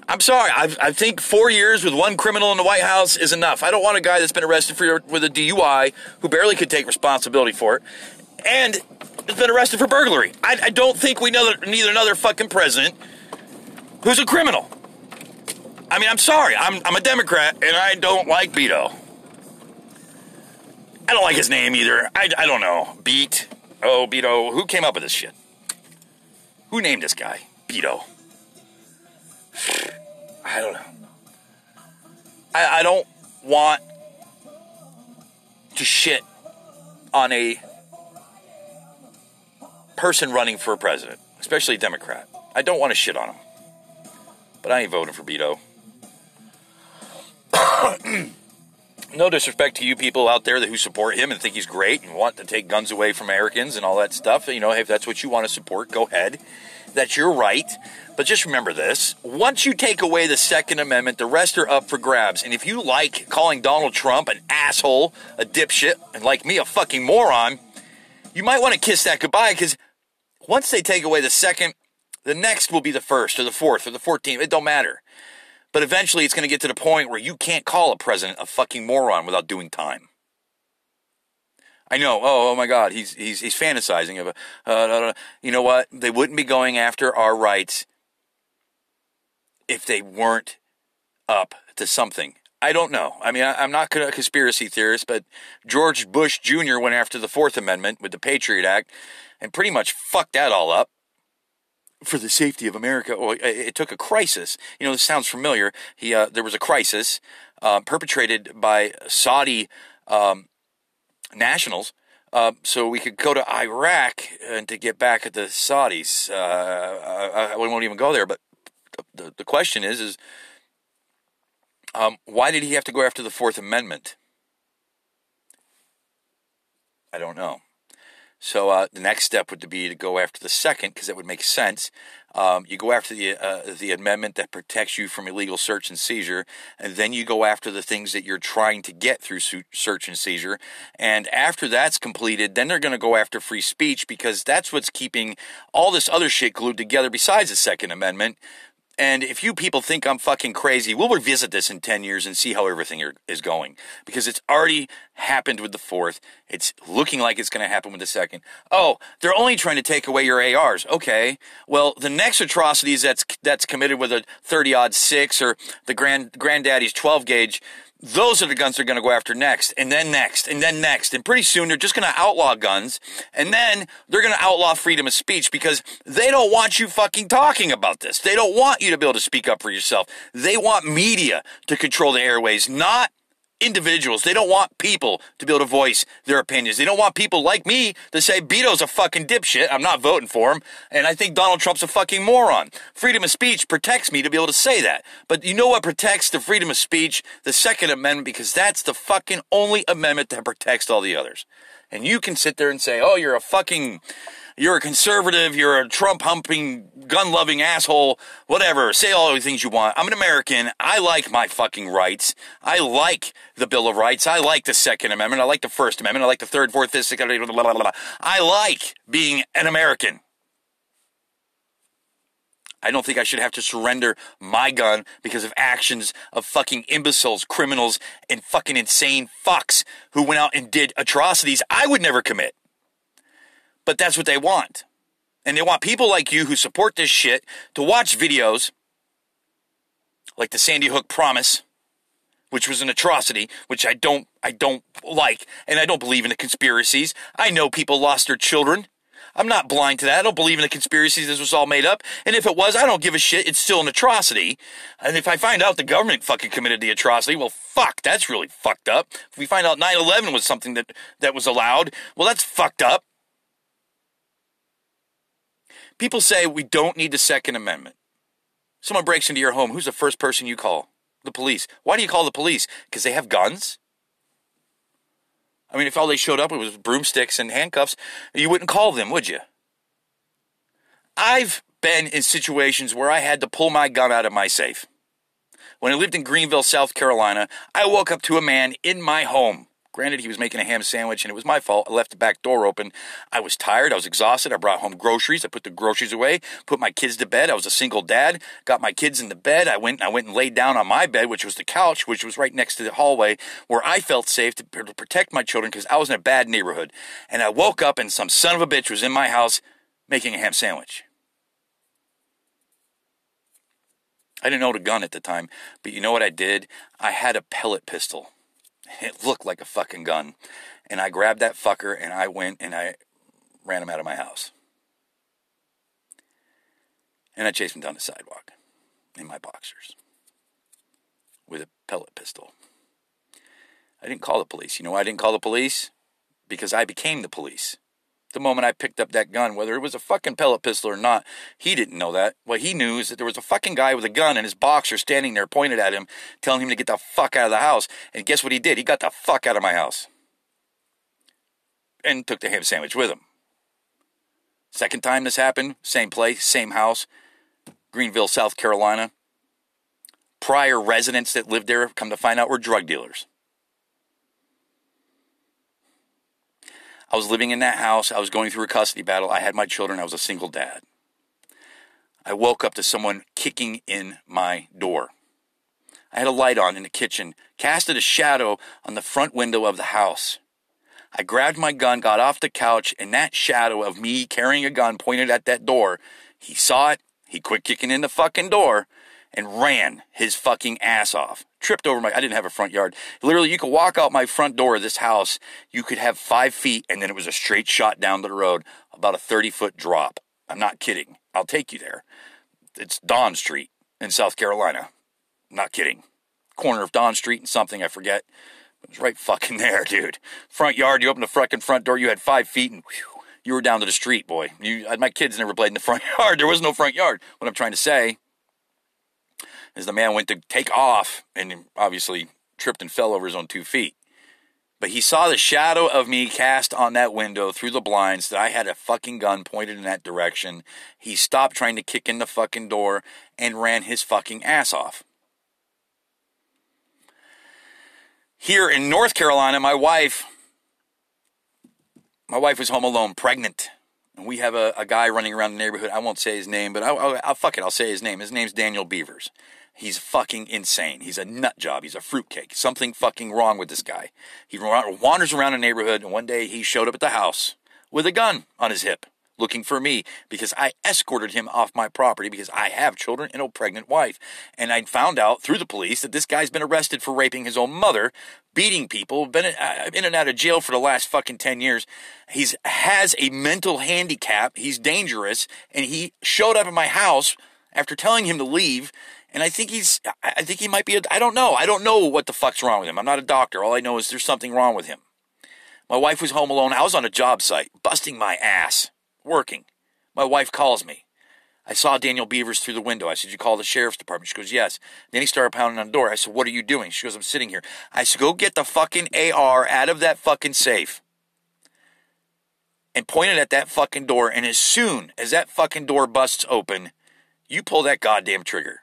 I'm sorry. I, I think four years with one criminal in the White House is enough. I don't want a guy that's been arrested for with a DUI who barely could take responsibility for it, and has been arrested for burglary. I, I don't think we know need another fucking president who's a criminal. I mean, I'm sorry. I'm, I'm a Democrat, and I don't like Beto. I don't like his name either. I, I don't know. Beat. Oh, Beto. Who came up with this shit? Who named this guy? Beto. I don't know. I, I don't want to shit on a person running for president, especially a Democrat. I don't want to shit on him. But I ain't voting for Beto. no disrespect to you people out there that who support him and think he's great and want to take guns away from Americans and all that stuff. You know, if that's what you want to support, go ahead. That's your right. But just remember this once you take away the Second Amendment, the rest are up for grabs. And if you like calling Donald Trump an asshole, a dipshit, and like me, a fucking moron, you might want to kiss that goodbye because once they take away the second, the next will be the first or the fourth or the 14th. It don't matter. But eventually it's going to get to the point where you can't call a president a fucking moron without doing time. I know. Oh, oh my God, he's he's he's fantasizing of a. Uh, you know what? They wouldn't be going after our rights if they weren't up to something. I don't know. I mean, I, I'm not a conspiracy theorist, but George Bush Jr. went after the Fourth Amendment with the Patriot Act and pretty much fucked that all up for the safety of America. Well, it, it took a crisis. You know, this sounds familiar. He uh, there was a crisis uh, perpetrated by Saudi um, nationals. Uh, so we could go to Iraq and to get back at the Saudis. Uh, I, I won't even go there, but the, the question is, is um, why did he have to go after the Fourth Amendment? I don't know. So uh, the next step would be to go after the second, because that would make sense. Um, you go after the uh, the amendment that protects you from illegal search and seizure, and then you go after the things that you're trying to get through search and seizure. And after that's completed, then they're going to go after free speech because that's what's keeping all this other shit glued together. Besides the Second Amendment, and if you people think I'm fucking crazy, we'll revisit this in 10 years and see how everything are, is going. Because it's already happened with the fourth. It's looking like it's going to happen with the second. Oh, they're only trying to take away your ARs. Okay. Well, the next atrocities that's, that's committed with a 30 aught six or the grand, granddaddy's 12 gauge, those are the guns they're going to go after next, and then next, and then next. And pretty soon they're just going to outlaw guns, and then they're going to outlaw freedom of speech because they don't want you fucking talking about this. They don't want you to be able to speak up for yourself. They want media to control the airways, not individuals. They don't want people to be able to voice their opinions. They don't want people like me to say Beto's a fucking dipshit. I'm not voting for him. And I think Donald Trump's a fucking moron. Freedom of speech protects me to be able to say that. But you know what protects the freedom of speech? The Second Amendment, because that's the fucking only amendment that protects all the others. And you can sit there and say, oh, you're a fucking you're a conservative, you're a Trump humping, gun loving asshole, whatever. Say all the things you want. I'm an American. I like my fucking rights. I like the Bill of Rights. I like the Second Amendment. I like the First Amendment. I like the Third, Fourth, Fifth, Sixth, blah, blah, blah. I like being an American. I don't think I should have to surrender my gun because of actions of fucking imbeciles, criminals, and fucking insane fucks who went out and did atrocities I would never commit. But that's what they want. And they want people like you who support this shit to watch videos like the Sandy Hook Promise, which was an atrocity, which I don't I don't like, and I don't believe in the conspiracies. I know people lost their children. I'm not blind to that. I don't believe in the conspiracies. This was all made up. And if it was, I don't give a shit. It's still an atrocity. And if I find out the government fucking committed the atrocity, well, fuck, that's really fucked up. If we find out 9/11 was something that that was allowed, well, that's fucked up. People say we don't need the Second Amendment. Someone breaks into your home. Who's the first person you call? The police. Why do you call the police? Because they have guns? I mean, if all they showed up with was broomsticks and handcuffs, you wouldn't call them, would you? I've been in situations where I had to pull my gun out of my safe. When I lived in Greenville, South Carolina, I woke up to a man in my home Granted, he was making a ham sandwich and it was my fault. I left the back door open. I was tired. I was exhausted. I brought home groceries. I put the groceries away, put my kids to bed. I was a single dad. Got my kids in the bed. I went, I went and laid down on my bed, which was the couch, which was right next to the hallway where I felt safe to, to protect my children because I was in a bad neighborhood. And I woke up and some son of a bitch was in my house making a ham sandwich. I didn't own a gun at the time, but you know what I did? I had a pellet pistol. It looked like a fucking gun. And I grabbed that fucker and I went and I ran him out of my house. And I chased him down the sidewalk in my boxers with a pellet pistol. I didn't call the police. You know why I didn't call the police? Because I became the police. The moment I picked up that gun, whether it was a fucking pellet pistol or not, he didn't know that. What he knew is that there was a fucking guy with a gun and his boxer standing there pointed at him, telling him to get the fuck out of the house. And guess what he did? He got the fuck out of my house. And took the ham sandwich with him. Second time this happened, same place, same house, Greenville, South Carolina. Prior residents that lived there come to find out were drug dealers. I was living in that house. I was going through a custody battle. I had my children. I was a single dad. I woke up to someone kicking in my door. I had a light on in the kitchen, casted a shadow on the front window of the house. I grabbed my gun, got off the couch, and that shadow of me carrying a gun pointed at that door, he saw it, he quit kicking in the fucking door, and ran his fucking ass off. Tripped over my, I didn't have a front yard. Literally, you could walk out my front door of this house, you could have five feet, and then it was a straight shot down to the road, about a 30 foot drop. I'm not kidding. I'll take you there. It's Don Street in South Carolina. not kidding. Corner of Don Street and something, I forget. It was right fucking there, dude. Front yard, you open the fucking front door, you had five feet, and whew, you were down to the street, boy. You, my kids never played in the front yard. There was no front yard. What I'm trying to say is the man went to take off and obviously tripped and fell over his own two feet. But he saw the shadow of me cast on that window through the blinds that I had a fucking gun pointed in that direction. He stopped trying to kick in the fucking door and ran his fucking ass off. Here in North Carolina, my wife my wife was home alone, pregnant. And we have a, a guy running around the neighborhood. I won't say his name, but I, I'll, I'll fuck it. I'll say his name. His name's Daniel Beavers. He's fucking insane. He's a nut job. He's a fruitcake. Something fucking wrong with this guy. He wanders around the neighborhood, and one day he showed up at the house with a gun on his hip looking for me because I escorted him off my property because I have children and a pregnant wife. And I found out through the police that this guy's been arrested for raping his own mother, beating people, been uh, in and out of jail for the last fucking 10 years. He's has a mental handicap. He's dangerous and he showed up at my house after telling him to leave and I think he's, I think he might be, I don't know. I don't know what the fuck's wrong with him. I'm not a doctor. All I know is there's something wrong with him. My wife was home alone. I was on a job site, busting my ass, working. My wife calls me. I saw Daniel Beavers through the window. I said, You call the sheriff's department? She goes, Yes. Then he started pounding on the door. I said, What are you doing? She goes, I'm sitting here. I said, Go get the fucking AR out of that fucking safe. And pointed at that fucking door. And as soon as that fucking door busts open, you pull that goddamn trigger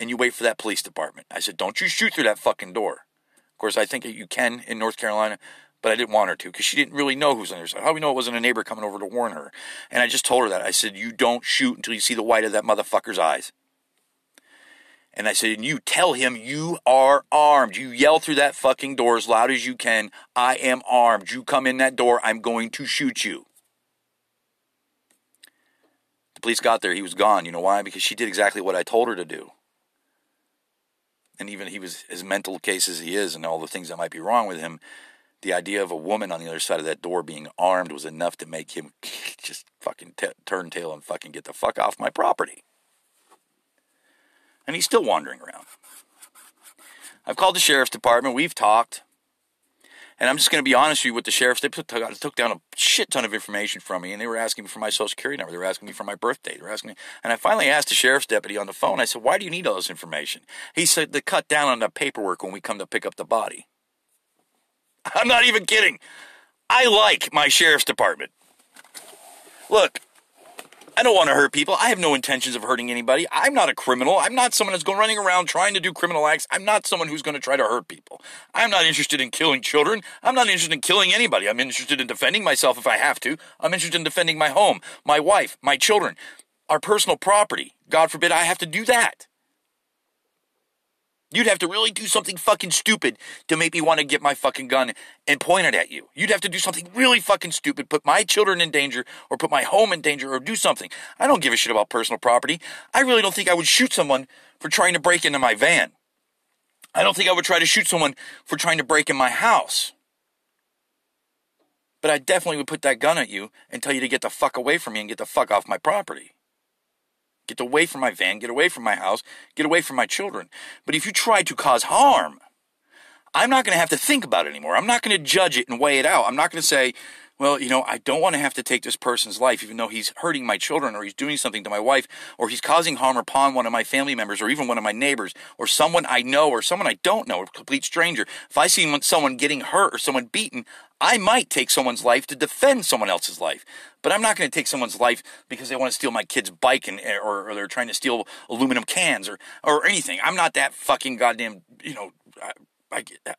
and you wait for that police department. I said, don't you shoot through that fucking door. Of course, I think you can in North Carolina, but I didn't want her to because she didn't really know who's on her side. How do we know it wasn't a neighbor coming over to warn her? And I just told her that. I said, you don't shoot until you see the white of that motherfucker's eyes. And I said, and you tell him you are armed. You yell through that fucking door as loud as you can. I am armed. You come in that door, I'm going to shoot you. The police got there. He was gone. You know why? Because she did exactly what I told her to do and even he was as mental case as he is and all the things that might be wrong with him the idea of a woman on the other side of that door being armed was enough to make him just fucking t- turn tail and fucking get the fuck off my property. And he's still wandering around. I've called the sheriff's department. We've talked and I'm just going to be honest with you with the sheriffs. They took, took down a shit ton of information from me, and they were asking me for my social security number. They were asking me for my birthday. They were asking me, and I finally asked the sheriff's deputy on the phone. I said, "Why do you need all this information?" He said, "To cut down on the paperwork when we come to pick up the body." I'm not even kidding. I like my sheriff's department. Look, I don't want to hurt people. I have no intentions of hurting anybody. I'm not a criminal. I'm not someone that's going running around trying to do criminal acts. I'm not someone who's going to try to hurt people. I'm not interested in killing children. I'm not interested in killing anybody. I'm interested in defending myself if I have to. I'm interested in defending my home, my wife, my children, our personal property. God forbid I have to do that. You'd have to really do something fucking stupid to make me want to get my fucking gun and point it at you. You'd have to do something really fucking stupid, put my children in danger, or put my home in danger, or do something. I don't give a shit about personal property. I really don't think I would shoot someone for trying to break into my van. I don't think I would try to shoot someone for trying to break in my house. But I definitely would put that gun at you and tell you to get the fuck away from me and get the fuck off my property. Get away from my van, get away from my house, get away from my children. But if you try to cause harm, I'm not going to have to think about it anymore. I'm not going to judge it and weigh it out. I'm not going to say, well, you know, I don't want to have to take this person's life, even though he's hurting my children or he's doing something to my wife or he's causing harm upon one of my family members or even one of my neighbors or someone I know or someone I don't know, a complete stranger. If I see someone getting hurt or someone beaten, I might take someone's life to defend someone else's life. But I'm not going to take someone's life because they want to steal my kid's bike and, eh, or, or they're trying to steal aluminum cans or, or anything. I'm not that fucking goddamn, you know, I, I, uh,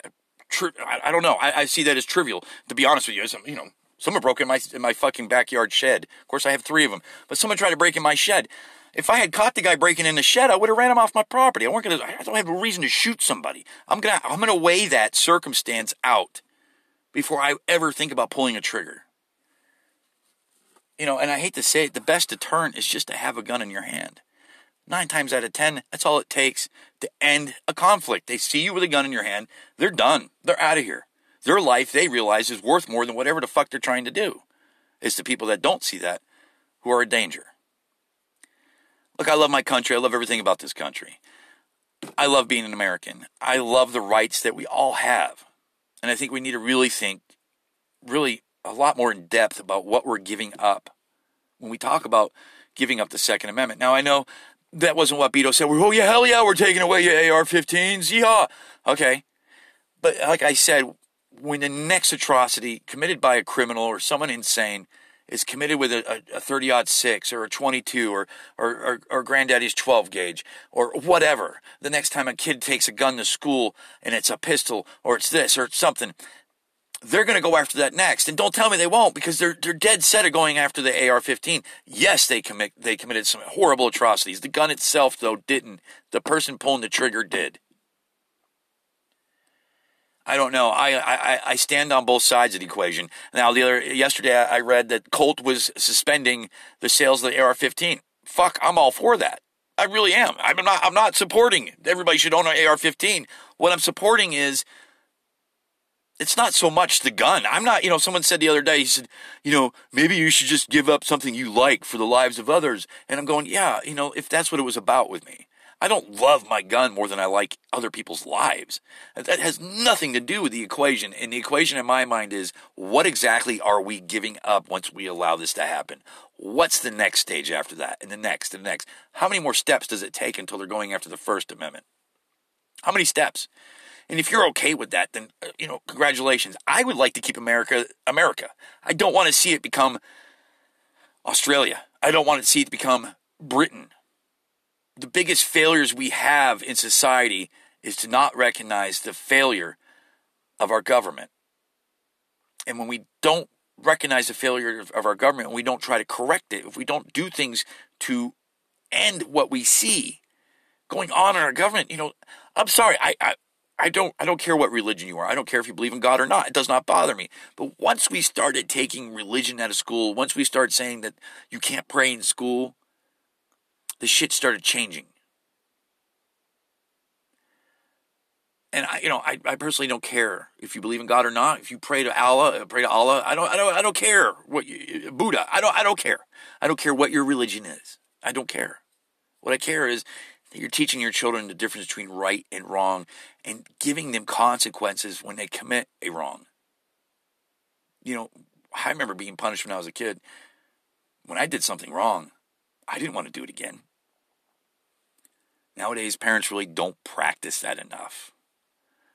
I, I don't know. I, I see that as trivial, to be honest with you. As, you know, Someone broke in my in my fucking backyard shed. Of course, I have three of them. But someone tried to break in my shed. If I had caught the guy breaking in the shed, I would have ran him off my property. I weren't gonna. I don't have a reason to shoot somebody. I'm gonna. I'm gonna weigh that circumstance out before I ever think about pulling a trigger. You know, and I hate to say it, the best deterrent is just to have a gun in your hand. Nine times out of ten, that's all it takes to end a conflict. They see you with a gun in your hand, they're done. They're out of here. Their life, they realize, is worth more than whatever the fuck they're trying to do. It's the people that don't see that who are a danger. Look, I love my country. I love everything about this country. I love being an American. I love the rights that we all have. And I think we need to really think, really a lot more in depth about what we're giving up when we talk about giving up the Second Amendment. Now, I know that wasn't what Beto said. Oh, yeah, hell yeah, we're taking away your AR 15s. Yeah. Okay. But like I said, when the next atrocity committed by a criminal or someone insane is committed with a, a, 30 aught six or a 22 or, or, or, or granddaddy's 12 gauge or whatever, the next time a kid takes a gun to school and it's a pistol or it's this or it's something, they're going to go after that next. And don't tell me they won't because they're they're dead set of going after the AR-15. Yes, they commit they committed some horrible atrocities. The gun itself though didn't. The person pulling the trigger did. I don't know. I, I, I stand on both sides of the equation. Now, the other yesterday I read that Colt was suspending the sales of the AR-15. Fuck, I'm all for that. I really am. I'm not. I'm not supporting everybody should own an AR-15. What I'm supporting is it's not so much the gun. I'm not, you know, someone said the other day, he said, you know, maybe you should just give up something you like for the lives of others. And I'm going, yeah, you know, if that's what it was about with me. I don't love my gun more than I like other people's lives. That has nothing to do with the equation. And the equation in my mind is what exactly are we giving up once we allow this to happen? What's the next stage after that? And the next, and the next. How many more steps does it take until they're going after the First Amendment? How many steps? And if you're okay with that, then, uh, you know, congratulations. I would like to keep America America. I don't want to see it become Australia. I don't want to see it become Britain. The biggest failures we have in society is to not recognize the failure of our government. And when we don't recognize the failure of our government and we don't try to correct it, if we don't do things to end what we see going on in our government, you know, I'm sorry, I, I I don't I don't care what religion you are. I don't care if you believe in God or not. It does not bother me. But once we started taking religion out of school, once we started saying that you can't pray in school, the shit started changing. And I, you know, I, I personally don't care if you believe in God or not. If you pray to Allah, uh, pray to Allah. I don't, I don't, I don't care what you, uh, Buddha. I don't, I don't care. I don't care what your religion is. I don't care. What I care is that you're teaching your children the difference between right and wrong and giving them consequences when they commit a wrong. You know, I remember being punished when I was a kid. When I did something wrong, I didn't want to do it again. Nowadays, parents really don't practice that enough.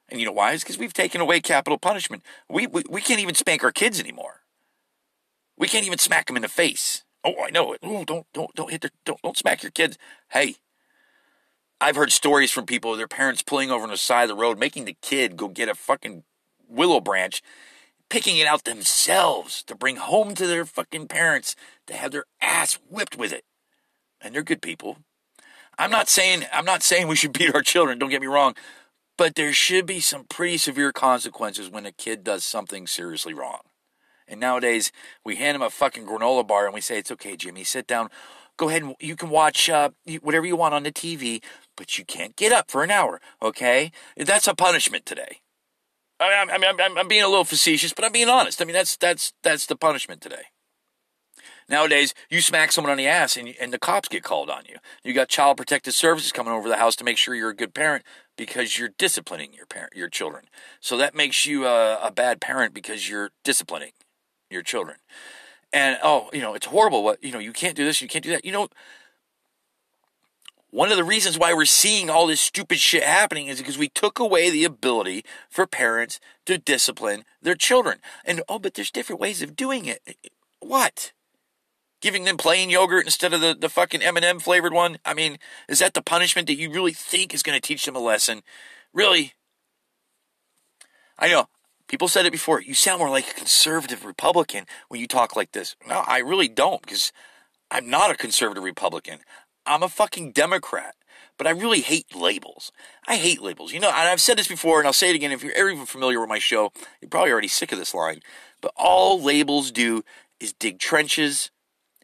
And you know why? It's because we've taken away capital punishment. We, we, we can't even spank our kids anymore. We can't even smack them in the face. Oh, I know it. Oh, don't don't don't hit their don't don't smack your kids. Hey, I've heard stories from people, of their parents pulling over on the side of the road, making the kid go get a fucking willow branch, picking it out themselves to bring home to their fucking parents to have their ass whipped with it. And they're good people. I'm not saying I'm not saying we should beat our children, don't get me wrong, but there should be some pretty severe consequences when a kid does something seriously wrong. And nowadays, we hand them a fucking granola bar and we say, It's okay, Jimmy, sit down. Go ahead and you can watch uh, whatever you want on the TV, but you can't get up for an hour, okay? That's a punishment today. I mean, I'm, I'm, I'm being a little facetious, but I'm being honest. I mean, that's, that's, that's the punishment today. Nowadays, you smack someone on the ass and, and the cops get called on you. You got child protective services coming over the house to make sure you're a good parent because you're disciplining your parent, your children. So that makes you a, a bad parent because you're disciplining your children. And oh, you know, it's horrible. What you know, you can't do this, you can't do that. You know, one of the reasons why we're seeing all this stupid shit happening is because we took away the ability for parents to discipline their children. And oh, but there's different ways of doing it. What? Giving them plain yogurt instead of the, the fucking M&M flavored one? I mean, is that the punishment that you really think is going to teach them a lesson? Really? I know. People said it before. You sound more like a conservative Republican when you talk like this. No, I really don't because I'm not a conservative Republican. I'm a fucking Democrat, but I really hate labels. I hate labels. You know, and I've said this before, and I'll say it again. If you're ever even familiar with my show, you're probably already sick of this line. But all labels do is dig trenches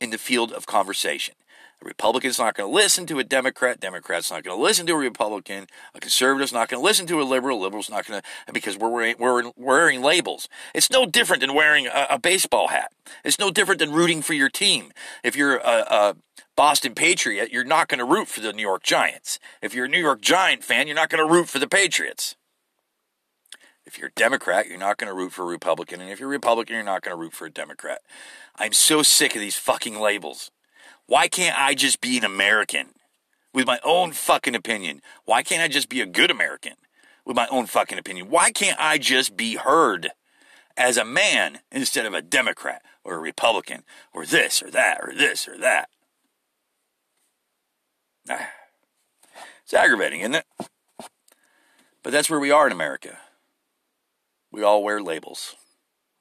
in the field of conversation. A Republican's not going to listen to a Democrat. Democrat's not going to listen to a Republican. A conservative's not going to listen to a liberal. A liberal's not going to, because we're wearing, we're wearing labels. It's no different than wearing a, a baseball hat. It's no different than rooting for your team. If you're a, a Boston Patriot, you're not going to root for the New York Giants. If you're a New York Giant fan, you're not going to root for the Patriots. If you're a Democrat, you're not going to root for a Republican. And if you're a Republican, you're not going to root for a Democrat. I'm so sick of these fucking labels. Why can't I just be an American with my own fucking opinion? Why can't I just be a good American with my own fucking opinion? Why can't I just be heard as a man instead of a Democrat or a Republican or this or that or this or that? It's aggravating, isn't it? But that's where we are in America. We all wear labels.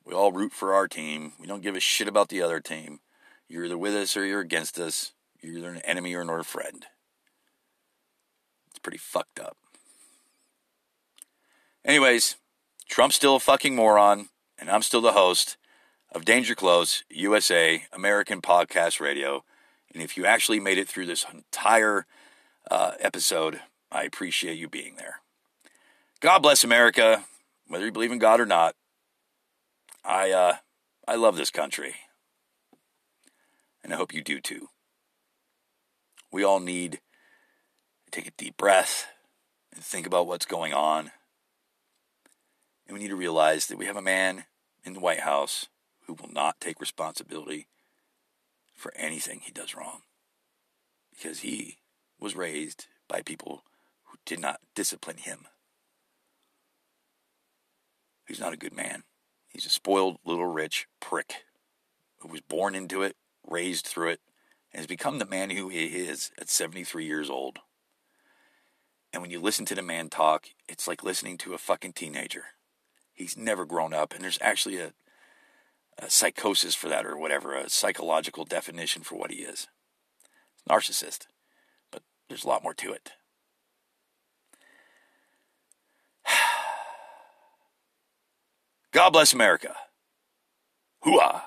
We all root for our team. We don't give a shit about the other team. You're either with us or you're against us. You're either an enemy or not a friend. It's pretty fucked up. Anyways, Trump's still a fucking moron, and I'm still the host of Danger Close USA American Podcast Radio. And if you actually made it through this entire uh, episode, I appreciate you being there. God bless America, whether you believe in God or not. I uh, I love this country and I hope you do too. We all need to take a deep breath and think about what's going on. And we need to realize that we have a man in the White House who will not take responsibility for anything he does wrong because he was raised by people who did not discipline him. He's not a good man. He's a spoiled little rich prick who was born into it raised through it, and has become the man who he is at 73 years old. And when you listen to the man talk, it's like listening to a fucking teenager. He's never grown up, and there's actually a, a psychosis for that, or whatever, a psychological definition for what he is. Narcissist. But there's a lot more to it. God bless America. Hooah.